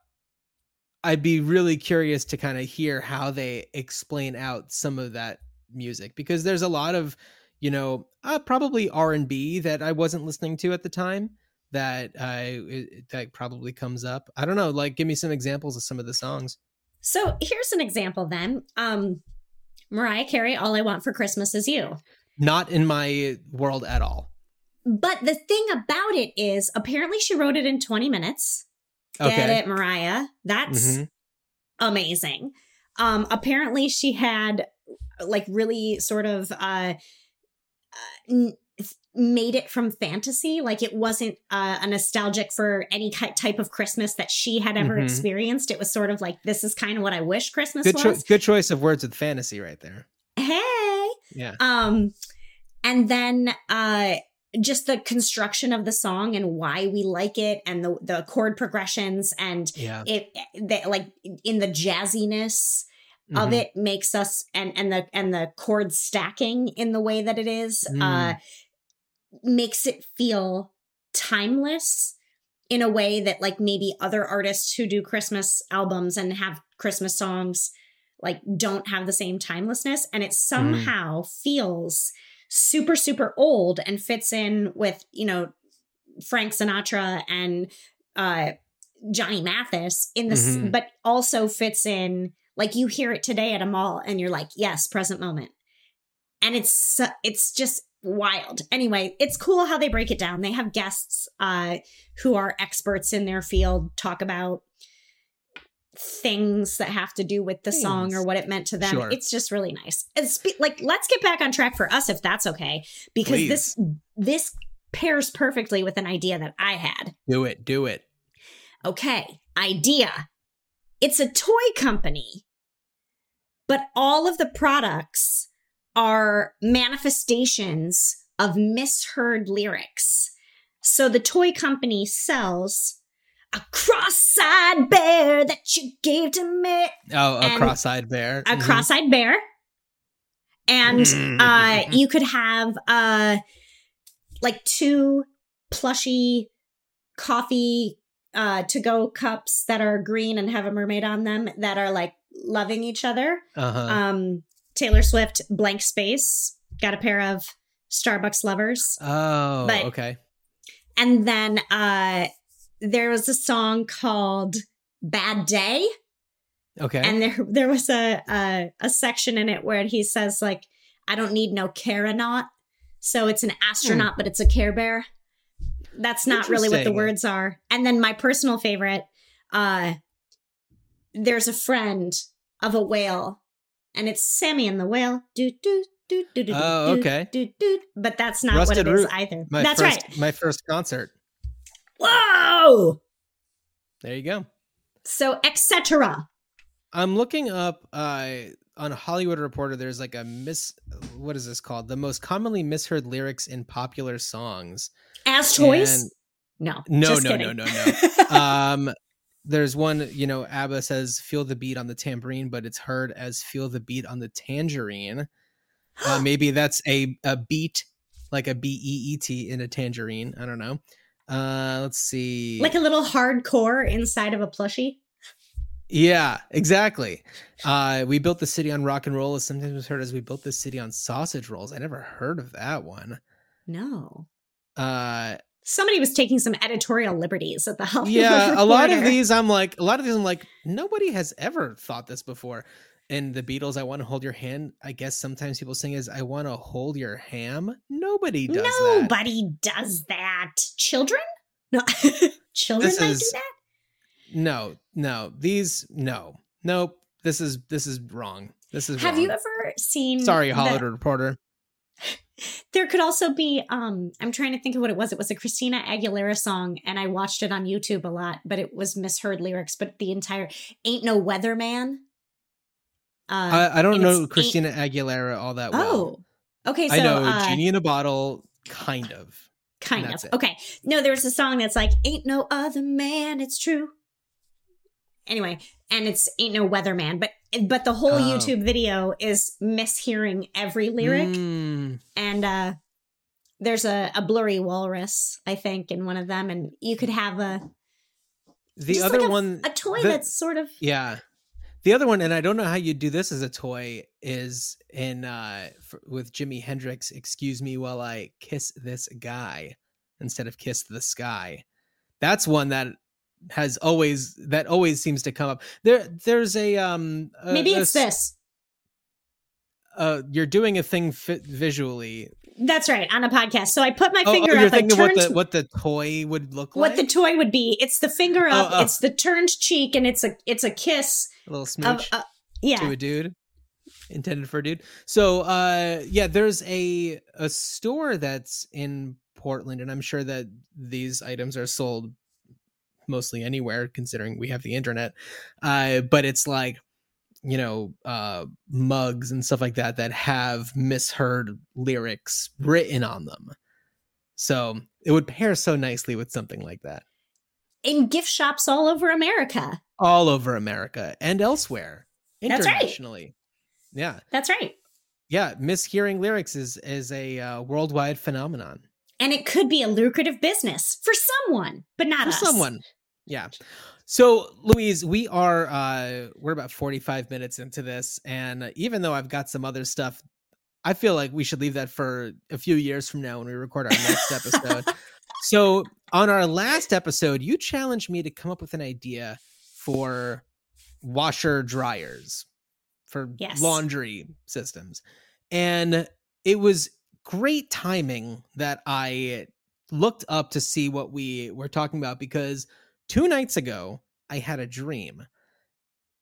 Speaker 4: I'd be really curious to kind of hear how they explain out some of that music because there's a lot of, you know, uh, probably R and B that I wasn't listening to at the time that I it- that probably comes up. I don't know, like give me some examples of some of the songs.
Speaker 5: So here's an example then. Um Mariah Carey, All I Want for Christmas Is You.
Speaker 4: Not in my world at all.
Speaker 5: But the thing about it is apparently she wrote it in 20 minutes. Get
Speaker 4: Okay.
Speaker 5: it, Mariah. That's
Speaker 4: Mhm.
Speaker 5: amazing. Um apparently she had like really sort of uh, uh n- made it from fantasy like it wasn't uh, a nostalgic for any type of christmas that she had ever
Speaker 4: Mhm.
Speaker 5: experienced it was sort of like this is kind of what i wish christmas
Speaker 4: Good, cho-
Speaker 5: was
Speaker 4: good choice of words with fantasy right there.
Speaker 5: hey
Speaker 4: Yeah.
Speaker 5: um and then uh just the construction of the song and why we like it and the the chord progressions and
Speaker 4: Yeah.
Speaker 5: it like in the jazziness of
Speaker 4: Mhm.
Speaker 5: it makes us and and the and the chord stacking in the way that it is uh makes it feel timeless in a way that like maybe other artists who do christmas albums and have christmas songs like don't have the same timelessness and it somehow feels super super old and fits in with you know frank sinatra and uh johnny mathis in this
Speaker 4: Mhm.
Speaker 5: but also fits in like you hear it today at a mall and you're like yes present moment. And it's it's just wild. Anyway it's cool how they break it down. They have guests uh who are experts in their field talk about things that have to do with the song or what it meant to them
Speaker 4: Sure.
Speaker 5: it's just really nice it's spe- like let's get back on track for us if that's okay because this this pairs perfectly with an idea that i had
Speaker 4: Do it. Do it.
Speaker 5: Okay, idea. It's a toy company, but all of the products are manifestations of misheard lyrics. So the toy company sells a cross-eyed bear that you gave to me,
Speaker 4: Oh, a
Speaker 5: And
Speaker 4: cross-eyed bear.
Speaker 5: a
Speaker 4: Mhm.
Speaker 5: cross-eyed bear. And uh you could have uh like two plushy coffee uh to go cups that are green and have a mermaid on them that are like loving each other
Speaker 4: Uh-huh.
Speaker 5: um taylor swift blank space got a pair of Starbucks lovers.
Speaker 4: Oh,
Speaker 5: But-
Speaker 4: okay.
Speaker 5: And then uh there was a song called Bad Day.
Speaker 4: Okay.
Speaker 5: And there there was a, a a section in it where he says like, I don't need no caranaut. So it's an astronaut, but it's a care bear. That's not really what the words are. And then my personal favorite, uh there's a friend of a whale, and it's Sammy and the whale. Do do do do do.
Speaker 4: Oh,
Speaker 5: do,
Speaker 4: okay.
Speaker 5: Do do. But that's not
Speaker 4: Rusted
Speaker 5: what it is
Speaker 4: Root.
Speaker 5: either.
Speaker 4: my
Speaker 5: that's
Speaker 4: first,
Speaker 5: right.
Speaker 4: My first concert.
Speaker 5: Whoa.
Speaker 4: There you go.
Speaker 5: So etc.
Speaker 4: I'm looking up uh, on Hollywood Reporter. There's like a miss. What is this called? The most commonly misheard lyrics in popular songs.
Speaker 5: As toys?
Speaker 4: And-
Speaker 5: no.
Speaker 4: No,
Speaker 5: just
Speaker 4: no,
Speaker 5: kidding.
Speaker 4: no, no, *laughs* um, there's one. You know, ABBA says "feel the beat on the tambourine," but it's heard as "feel the beat on the tangerine." Uh, *gasps* maybe that's a a beat, like a B E E T in a tangerine. I don't know. Uh, let's see.
Speaker 5: like a little hardcore inside of a plushie.
Speaker 4: Yeah, exactly. Uh, we built the city on rock and roll is sometimes was heard as we built the city on sausage rolls. I never heard of that one.
Speaker 5: No.
Speaker 4: Uh,
Speaker 5: Somebody was taking some editorial liberties at the Hollywood *laughs*
Speaker 4: yeah, a lot of these I'm like, a lot of these I'm like, nobody has ever thought this before. And the Beatles, I want to hold your hand. I guess sometimes people sing is I want to hold your ham. Nobody does that.
Speaker 5: Nobody does that. Children? No. *laughs* Children
Speaker 4: This
Speaker 5: might
Speaker 4: is-
Speaker 5: do that?
Speaker 4: No, no, these no, nope. This is this is wrong. This is
Speaker 5: Have
Speaker 4: wrong.
Speaker 5: you ever seen
Speaker 4: Sorry,
Speaker 5: the-
Speaker 4: Reporter. *laughs*
Speaker 5: There could also be um I'm trying to think of what it was. It was a Christina Aguilera song and I watched it on YouTube a lot, but it was misheard lyrics, but the entire Ain't No Weatherman. Uh
Speaker 4: I, I don't know Christina Aguilera all that well.
Speaker 5: Oh. Okay, so
Speaker 4: I know
Speaker 5: uh,
Speaker 4: Genie in a Bottle, kind of.
Speaker 5: kind of.
Speaker 4: it.
Speaker 5: Okay. No, there's a song that's like Ain't No Other Man, it's true. Anyway, and it's Ain't No Weatherman, but but the whole
Speaker 4: Oh.
Speaker 5: YouTube video is mishearing every lyric.
Speaker 4: Mm,
Speaker 5: and uh there's a, a blurry walrus i think in one of them and you could have a
Speaker 4: the other
Speaker 5: like a,
Speaker 4: one,
Speaker 5: a toy
Speaker 4: the-
Speaker 5: that's sort of
Speaker 4: yeah. The other one, and I don't know how you'd do this as a toy, is in uh f with Jimi Hendrix. Excuse me while I kiss this guy instead of kiss the sky. That's one that has always that always seems to come up. There, there's a um. a-
Speaker 5: maybe it's
Speaker 4: s-
Speaker 5: this
Speaker 4: Uh, you're doing a thing visually.
Speaker 5: That's right on a podcast. So i put my
Speaker 4: Oh, oh,
Speaker 5: finger up I
Speaker 4: thinking what
Speaker 5: turned
Speaker 4: the what the toy would look
Speaker 5: what
Speaker 4: like.
Speaker 5: What the toy would be. It's the finger
Speaker 4: Oh,
Speaker 5: up
Speaker 4: oh.
Speaker 5: it's the turned cheek and it's a it's a kiss
Speaker 4: a little
Speaker 5: of uh, yeah.
Speaker 4: to a dude. Intended for a dude. So uh yeah there's a a store that's in portland and i'm sure that these items are sold mostly anywhere considering we have the internet. Uh but it's like you know uh mugs and stuff like that that have misheard lyrics written on them. So it would pair so nicely with something like that.
Speaker 5: In gift shops all over america.
Speaker 4: All over america and elsewhere.
Speaker 5: That's right.
Speaker 4: internationally. Yeah.
Speaker 5: That's right.
Speaker 4: Yeah mishearing lyrics is is a uh, worldwide phenomenon.
Speaker 5: And it could be a lucrative business for someone but not
Speaker 4: for
Speaker 5: us.
Speaker 4: someone. Yeah so louise we are uh we're about 45 minutes into this and even though i've got some other stuff i feel like we should leave that for a few years from now when we record our next *laughs* episode so on our last episode you challenged me to come up with an idea for washer dryers for
Speaker 5: Yes.
Speaker 4: laundry systems and it was great timing that i looked up to see what we were talking about because two nights ago i had a dream.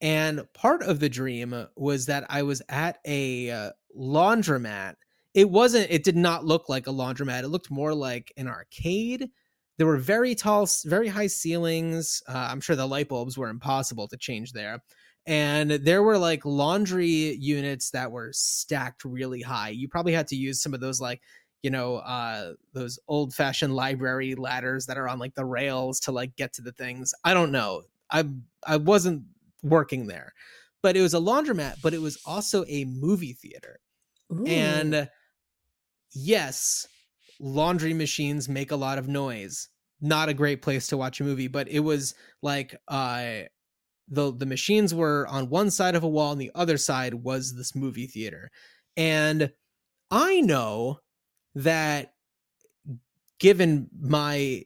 Speaker 4: And part of the dream was that i was at a uh, laundromat. It wasn't it did not look like a laundromat. It looked more like an arcade. There were very tall very high ceilings. Uh, i'm sure the light bulbs were impossible to change there. And there were like laundry units that were stacked really high. You probably had to use some of those like you know uh those old fashioned library ladders that are on like the rails to like get to the things. I don't know. I i wasn't working there. But it was a laundromat but it was also a movie theater.
Speaker 5: Ooh.
Speaker 4: and yes laundry machines make a lot of noise. Not a great place to watch a movie but it was like uh the the machines were on one side of a wall and the other side was this movie theater. And i know that given my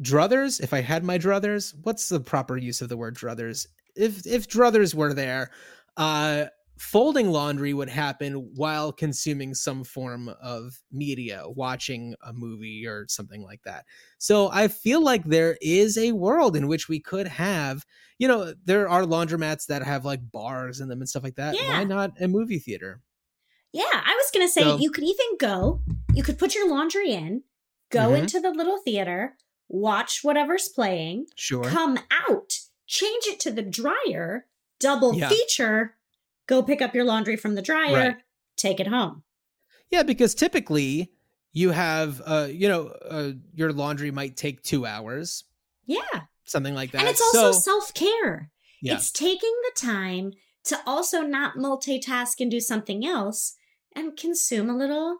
Speaker 4: druthers, if I had my druthers, what's the proper use of the word druthers? If if druthers were there, uh folding laundry would happen while consuming some form of media, watching a movie or something like that. So I feel like there is a world in which we could have, you know, there are laundromats that have like bars in them and stuff like that.
Speaker 5: Yeah.
Speaker 4: Why not a movie theater?
Speaker 5: Yeah, I was going to say
Speaker 4: So-
Speaker 5: you could even go, you could put your laundry in, go
Speaker 4: Mhm.
Speaker 5: into the little theater, watch whatever's playing,
Speaker 4: Sure.
Speaker 5: come out, change it to the dryer, double
Speaker 4: Yeah.
Speaker 5: feature, go pick up your laundry from the dryer,
Speaker 4: Right.
Speaker 5: take it home.
Speaker 4: Yeah, because typically you have, uh, you know, uh, your laundry might take two hours,
Speaker 5: Yeah.
Speaker 4: something like that.
Speaker 5: And it's also
Speaker 4: So-
Speaker 5: self care.
Speaker 4: Yeah.
Speaker 5: It's taking the time to also not multitask and do something else and consume a little,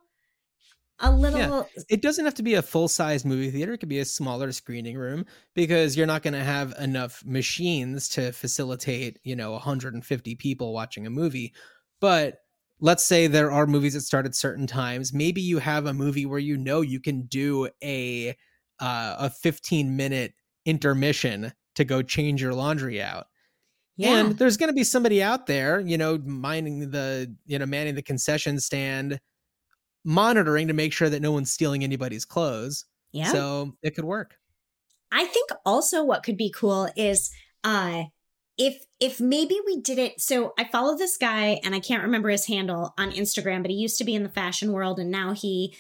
Speaker 5: a little.
Speaker 4: it doesn't have to be a full size movie theater. It could be a smaller screening room because you're not going to have enough machines to facilitate, you know, 150 people watching a movie. But let's say there are movies that start at certain times. Maybe you have a movie where you know you can do a uh, a 15 minute intermission to go change your laundry out.
Speaker 5: Yeah.
Speaker 4: And there's going to be somebody out there, you know, minding the, you know, manning the concession stand, monitoring to make sure that no one's stealing anybody's clothes.
Speaker 5: yeah.
Speaker 4: So it could work.
Speaker 5: I think also what could be cool is uh if if maybe we did it so I follow this guy and I can't remember his handle on Instagram but he used to be in the fashion world and now he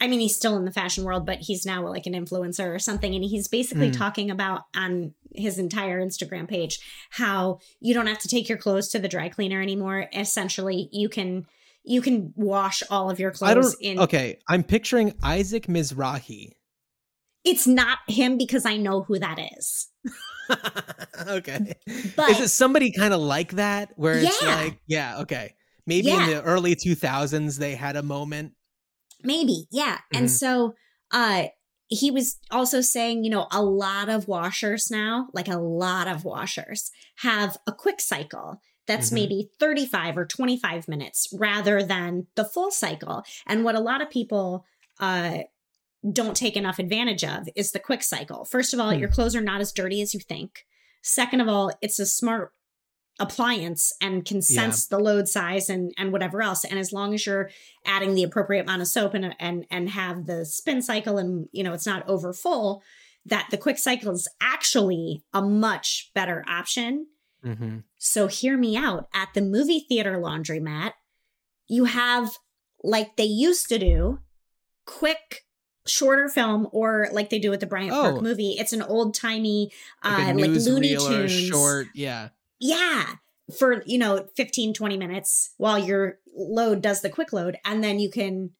Speaker 5: I mean he's still in the fashion world but he's now like an influencer or something and he's basically
Speaker 4: Mm.
Speaker 5: talking about on his entire Instagram page how you don't have to take your clothes to the dry cleaner anymore essentially you can you can wash all of your clothes in
Speaker 4: Okay, I'm picturing Isaac Mizrahi.
Speaker 5: it's not him because I know who that is *laughs*
Speaker 4: okay,
Speaker 5: but
Speaker 4: is it somebody kind of like that where it's
Speaker 5: Yeah.
Speaker 4: like, yeah, okay, maybe
Speaker 5: Yeah.
Speaker 4: in the early 2000s they had a moment.
Speaker 5: Maybe, yeah. And
Speaker 4: Mhm.
Speaker 5: so uh he was also saying, you know, a lot of washers now, like a lot of washers have a quick cycle that's
Speaker 4: Mhm.
Speaker 5: maybe 35 or 25 minutes rather than the full cycle. And what a lot of people uh don't take enough advantage of is the quick cycle. First of all,
Speaker 4: Hmm.
Speaker 5: your clothes are not as dirty as you think. Second of all, it's a smart appliance and can
Speaker 4: Yeah.
Speaker 5: sense the load size and and whatever else and as long as you're adding the appropriate amount of soap and and and have the spin cycle and you know it's not over full that the quick cycle is actually a much better option
Speaker 4: Mm-hmm.
Speaker 5: so hear me out at the movie theater laundromat you have like they used to do quick shorter film or like they do with the Bryant
Speaker 4: Oh.
Speaker 5: Park movie it's an old timey
Speaker 4: Like
Speaker 5: uh
Speaker 4: a
Speaker 5: like Looney Tunes
Speaker 4: short, yeah.
Speaker 5: Yeah for you know 15 20 minutes while your load does the quick load and then you can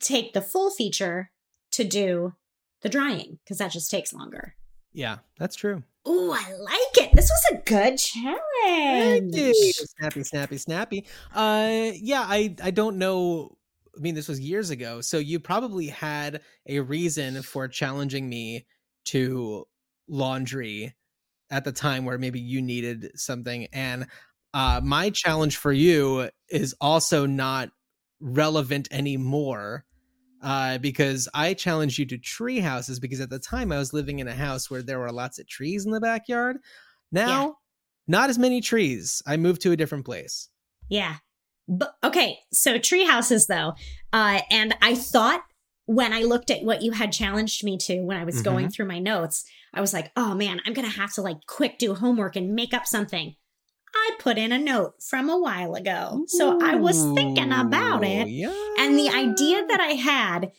Speaker 5: take the full feature to do the drying because that just takes longer
Speaker 4: Yeah, that's true.
Speaker 5: Ooh, I like it. This was a good challenge.
Speaker 4: Snappy, snappy, snappy. Uh, yeah, I I don't know. I mean, this was years ago, so you probably had a reason for challenging me to laundry at the time where maybe you needed something, and uh, my challenge for you is also not relevant anymore. Uh, because I challenged you to tree houses because at the time I was living in a house where there were lots of trees in the backyard. Now, not as many trees. I moved to a different place.
Speaker 5: Yeah. But okay, so tree houses though. Uh and I thought when I looked at what you had challenged me to when I was going through my notes, I was like, "Oh man, I'm going to have to like quick do homework and make up something." I put in a note from a while ago. So I was thinking about it.
Speaker 4: Yeah.
Speaker 5: And the idea that I had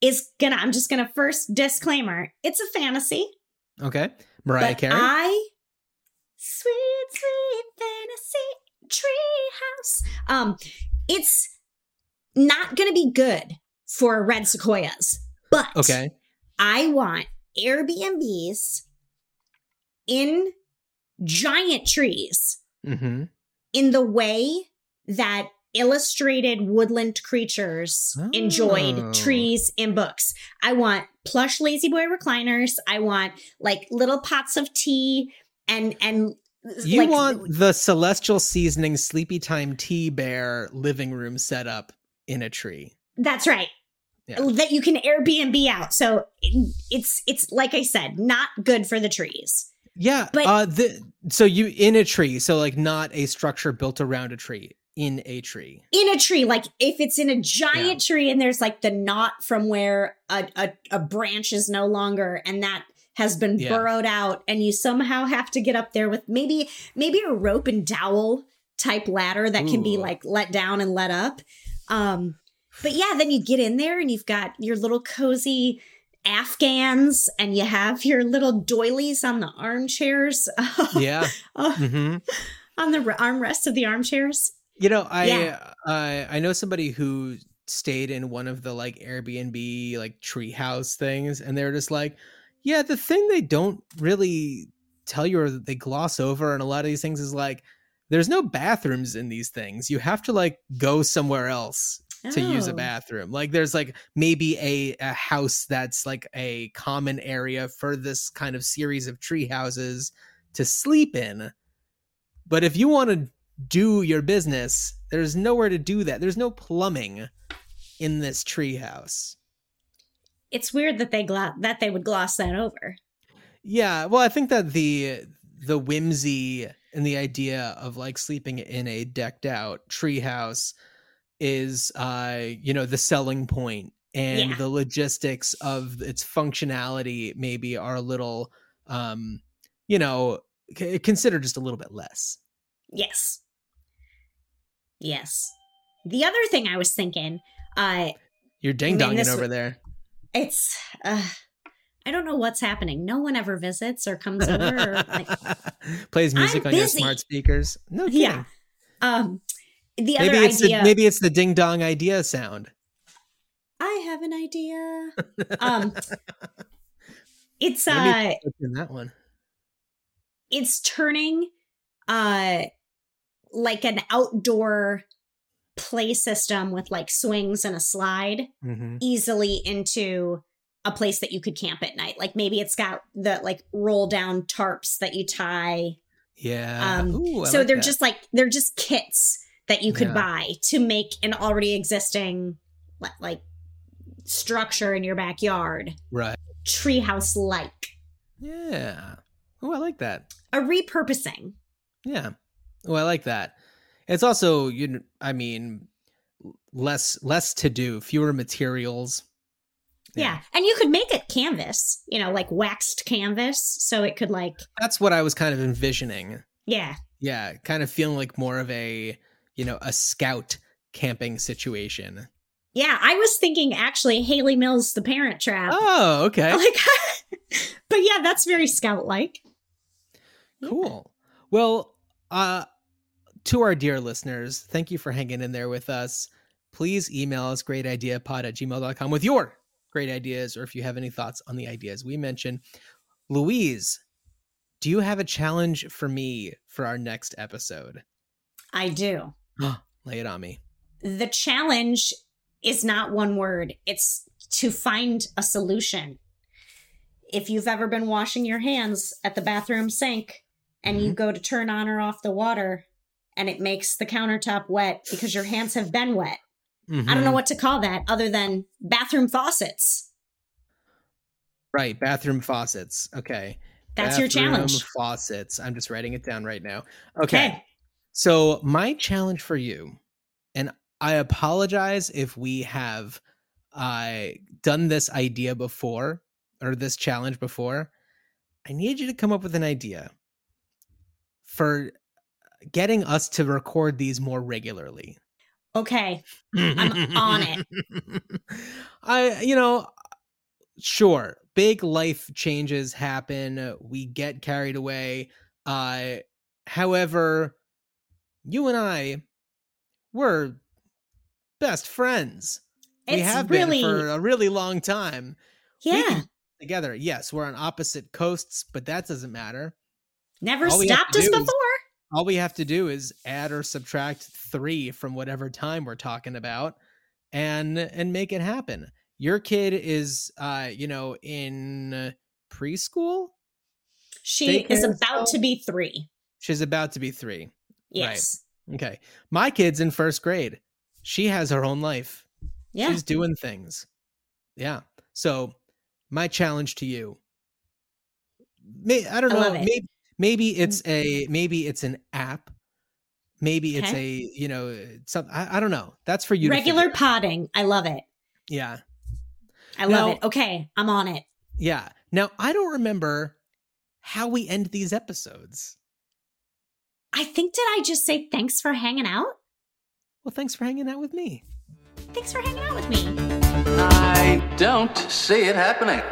Speaker 5: is gonna, I'm just gonna first disclaimer it's a fantasy.
Speaker 4: Okay. Mariah Carey.
Speaker 5: I, sweet, sweet fantasy treehouse. Um, it's not gonna be good for red sequoias, but
Speaker 4: okay.
Speaker 5: I want Airbnbs in giant trees
Speaker 4: Mm-hmm.
Speaker 5: in the way that illustrated woodland creatures
Speaker 4: Oh.
Speaker 5: enjoyed trees in books. I want plush La-Z-Boy recliners. I want like little pots of tea and and
Speaker 4: You
Speaker 5: like,
Speaker 4: want the celestial seasoning sleepy time tea bear living room setup in a tree.
Speaker 5: that's right.
Speaker 4: Yeah.
Speaker 5: that you can Airbnb out. So it's it's like I said, not good for the trees.
Speaker 4: Yeah,
Speaker 5: But-
Speaker 4: uh, the so you in a tree, so like not a structure built around a tree, in a tree.
Speaker 5: In a tree, like if it's in a giant tree and there's like the knot from where a, a, a branch is no longer and that has been
Speaker 4: Yeah.
Speaker 5: burrowed out and you somehow have to get up there with maybe maybe a rope and dowel type ladder that can be like let down and let up. Um but yeah, then you get in there and you've got your little cozy Afghans and you have your little doilies on the armchairs. *laughs*
Speaker 4: Yeah.
Speaker 5: uh,
Speaker 4: hmm
Speaker 5: on the armrests of the armchairs.
Speaker 4: You know, I
Speaker 5: Yeah.
Speaker 4: I I know somebody who stayed in one of the like Airbnb like treehouse things, and they're just like, yeah, the thing they don't really tell you or they gloss over, and a lot of these things is like, there's no bathrooms in these things. You have to like go somewhere else to use a
Speaker 5: Oh.
Speaker 4: bathroom. Like there's like maybe a, a house that's like a common area for this kind of series of tree houses to sleep in. But if you want to do your business, there's nowhere to do that. There's no plumbing in this tree house.
Speaker 5: It's weird that they glo- that they would gloss that over.
Speaker 4: Yeah, well, I think that the the whimsy and the idea of like sleeping in a decked out treehouse is uh you know the selling point and
Speaker 5: Yeah.
Speaker 4: the logistics of its functionality maybe are a little um you know c- considered just a little bit less.
Speaker 5: Yes. Yes. The other thing I was thinking, uh,
Speaker 4: You're ding donging
Speaker 5: this
Speaker 4: over there.
Speaker 5: it's uh I don't know what's happening. No one ever visits or comes over or like *laughs*
Speaker 4: Plays music
Speaker 5: I'm
Speaker 4: on your smart speakers. No kidding.
Speaker 5: Yeah. um the
Speaker 4: Maybe
Speaker 5: other
Speaker 4: it's
Speaker 5: idea
Speaker 4: the maybe it's the ding dong idea sound.
Speaker 5: I have an idea. *laughs* Um it's uh
Speaker 4: in that one.
Speaker 5: it's turning uh like an outdoor play system with like swings and a slide
Speaker 4: hmm
Speaker 5: easily into a place that you could camp at night. Like maybe it's got the like roll down tarps that you tie.
Speaker 4: Yeah.
Speaker 5: Um,
Speaker 4: Ooh,
Speaker 5: so
Speaker 4: like
Speaker 5: they're
Speaker 4: that.
Speaker 5: just like they're just kits that you could
Speaker 4: Yeah.
Speaker 5: buy to make an already existing like structure in your backyard
Speaker 4: right.
Speaker 5: treehouse like
Speaker 4: Yeah. Oh, I like that.
Speaker 5: a repurposing.
Speaker 4: Yeah. Oh, I like that. It's also you. I mean, less less to do, fewer materials.
Speaker 5: Yeah. And you could make it canvas, you know, like waxed canvas. So it could like,
Speaker 4: That's what I was kind of envisioning.
Speaker 5: yeah.
Speaker 4: Yeah, kind of feeling like more of a you know a scout camping situation.
Speaker 5: Yeah. I was thinking actually Hayley Mills, the parent trap.
Speaker 4: Oh, okay. *laughs*
Speaker 5: Like, *laughs* but yeah, that's very scout like.
Speaker 4: Cool. Well, uh to our dear listeners, thank you for hanging in there with us. Please email us greatideapod at gmail.com with your great ideas or if you have any thoughts on the ideas we mentioned. Louise, do you have a challenge for me for our next episode?
Speaker 5: I do. *gasps*
Speaker 4: Lay it on me.
Speaker 5: The challenge is not one word, it's to find a solution. If you've ever been washing your hands at the bathroom sink and you go to turn on or off the water and it makes the countertop wet because your hands have been wet. I don't know
Speaker 4: Mhm.
Speaker 5: what to call that other than bathroom faucets.
Speaker 4: Right, bathroom faucets. Okay.
Speaker 5: That's your
Speaker 4: Bathroom
Speaker 5: challenge.
Speaker 4: Faucets. I'm just writing it down right now. Okay.
Speaker 5: Okay.
Speaker 4: So, my challenge for you, and I apologize if we have uh, done this idea before or this challenge before. I need you to come up with an idea for getting us to record these more regularly.
Speaker 5: Okay. I'm on it. *laughs*
Speaker 4: I, you know, sure, big life changes happen. We get carried away. Uh, however, you and I, we're best friends. we have
Speaker 5: really
Speaker 4: been for a really long time
Speaker 5: Yeah.
Speaker 4: together. Yes, we're on opposite coasts, but that doesn't matter.
Speaker 5: Never
Speaker 4: all
Speaker 5: stopped us
Speaker 4: do is-
Speaker 5: before.
Speaker 4: All we have to do is add or subtract three from whatever time we're talking about, and and make it happen. Your kid is, uh, you know, in preschool.
Speaker 5: She is about to be three.
Speaker 4: She's about to be three.
Speaker 5: Yes.
Speaker 4: Okay, my kid's in first grade. She has her own life.
Speaker 5: Yeah.
Speaker 4: She's doing things. Yeah. So my challenge to you, may, I don't know, maybe maybe it's mm. a maybe it's an app, maybe it's
Speaker 5: Okay.
Speaker 4: a you know some I, I don't know. That's for you.
Speaker 5: Regular potting. I love it.
Speaker 4: Yeah.
Speaker 5: I love it. Okay, I'm on it.
Speaker 4: Yeah. Now I don't remember how we end these episodes.
Speaker 5: I think did I just say thanks for hanging out?
Speaker 4: Well, thanks for hanging out with me.
Speaker 5: Thanks for hanging out with me.
Speaker 3: I don't see it happening.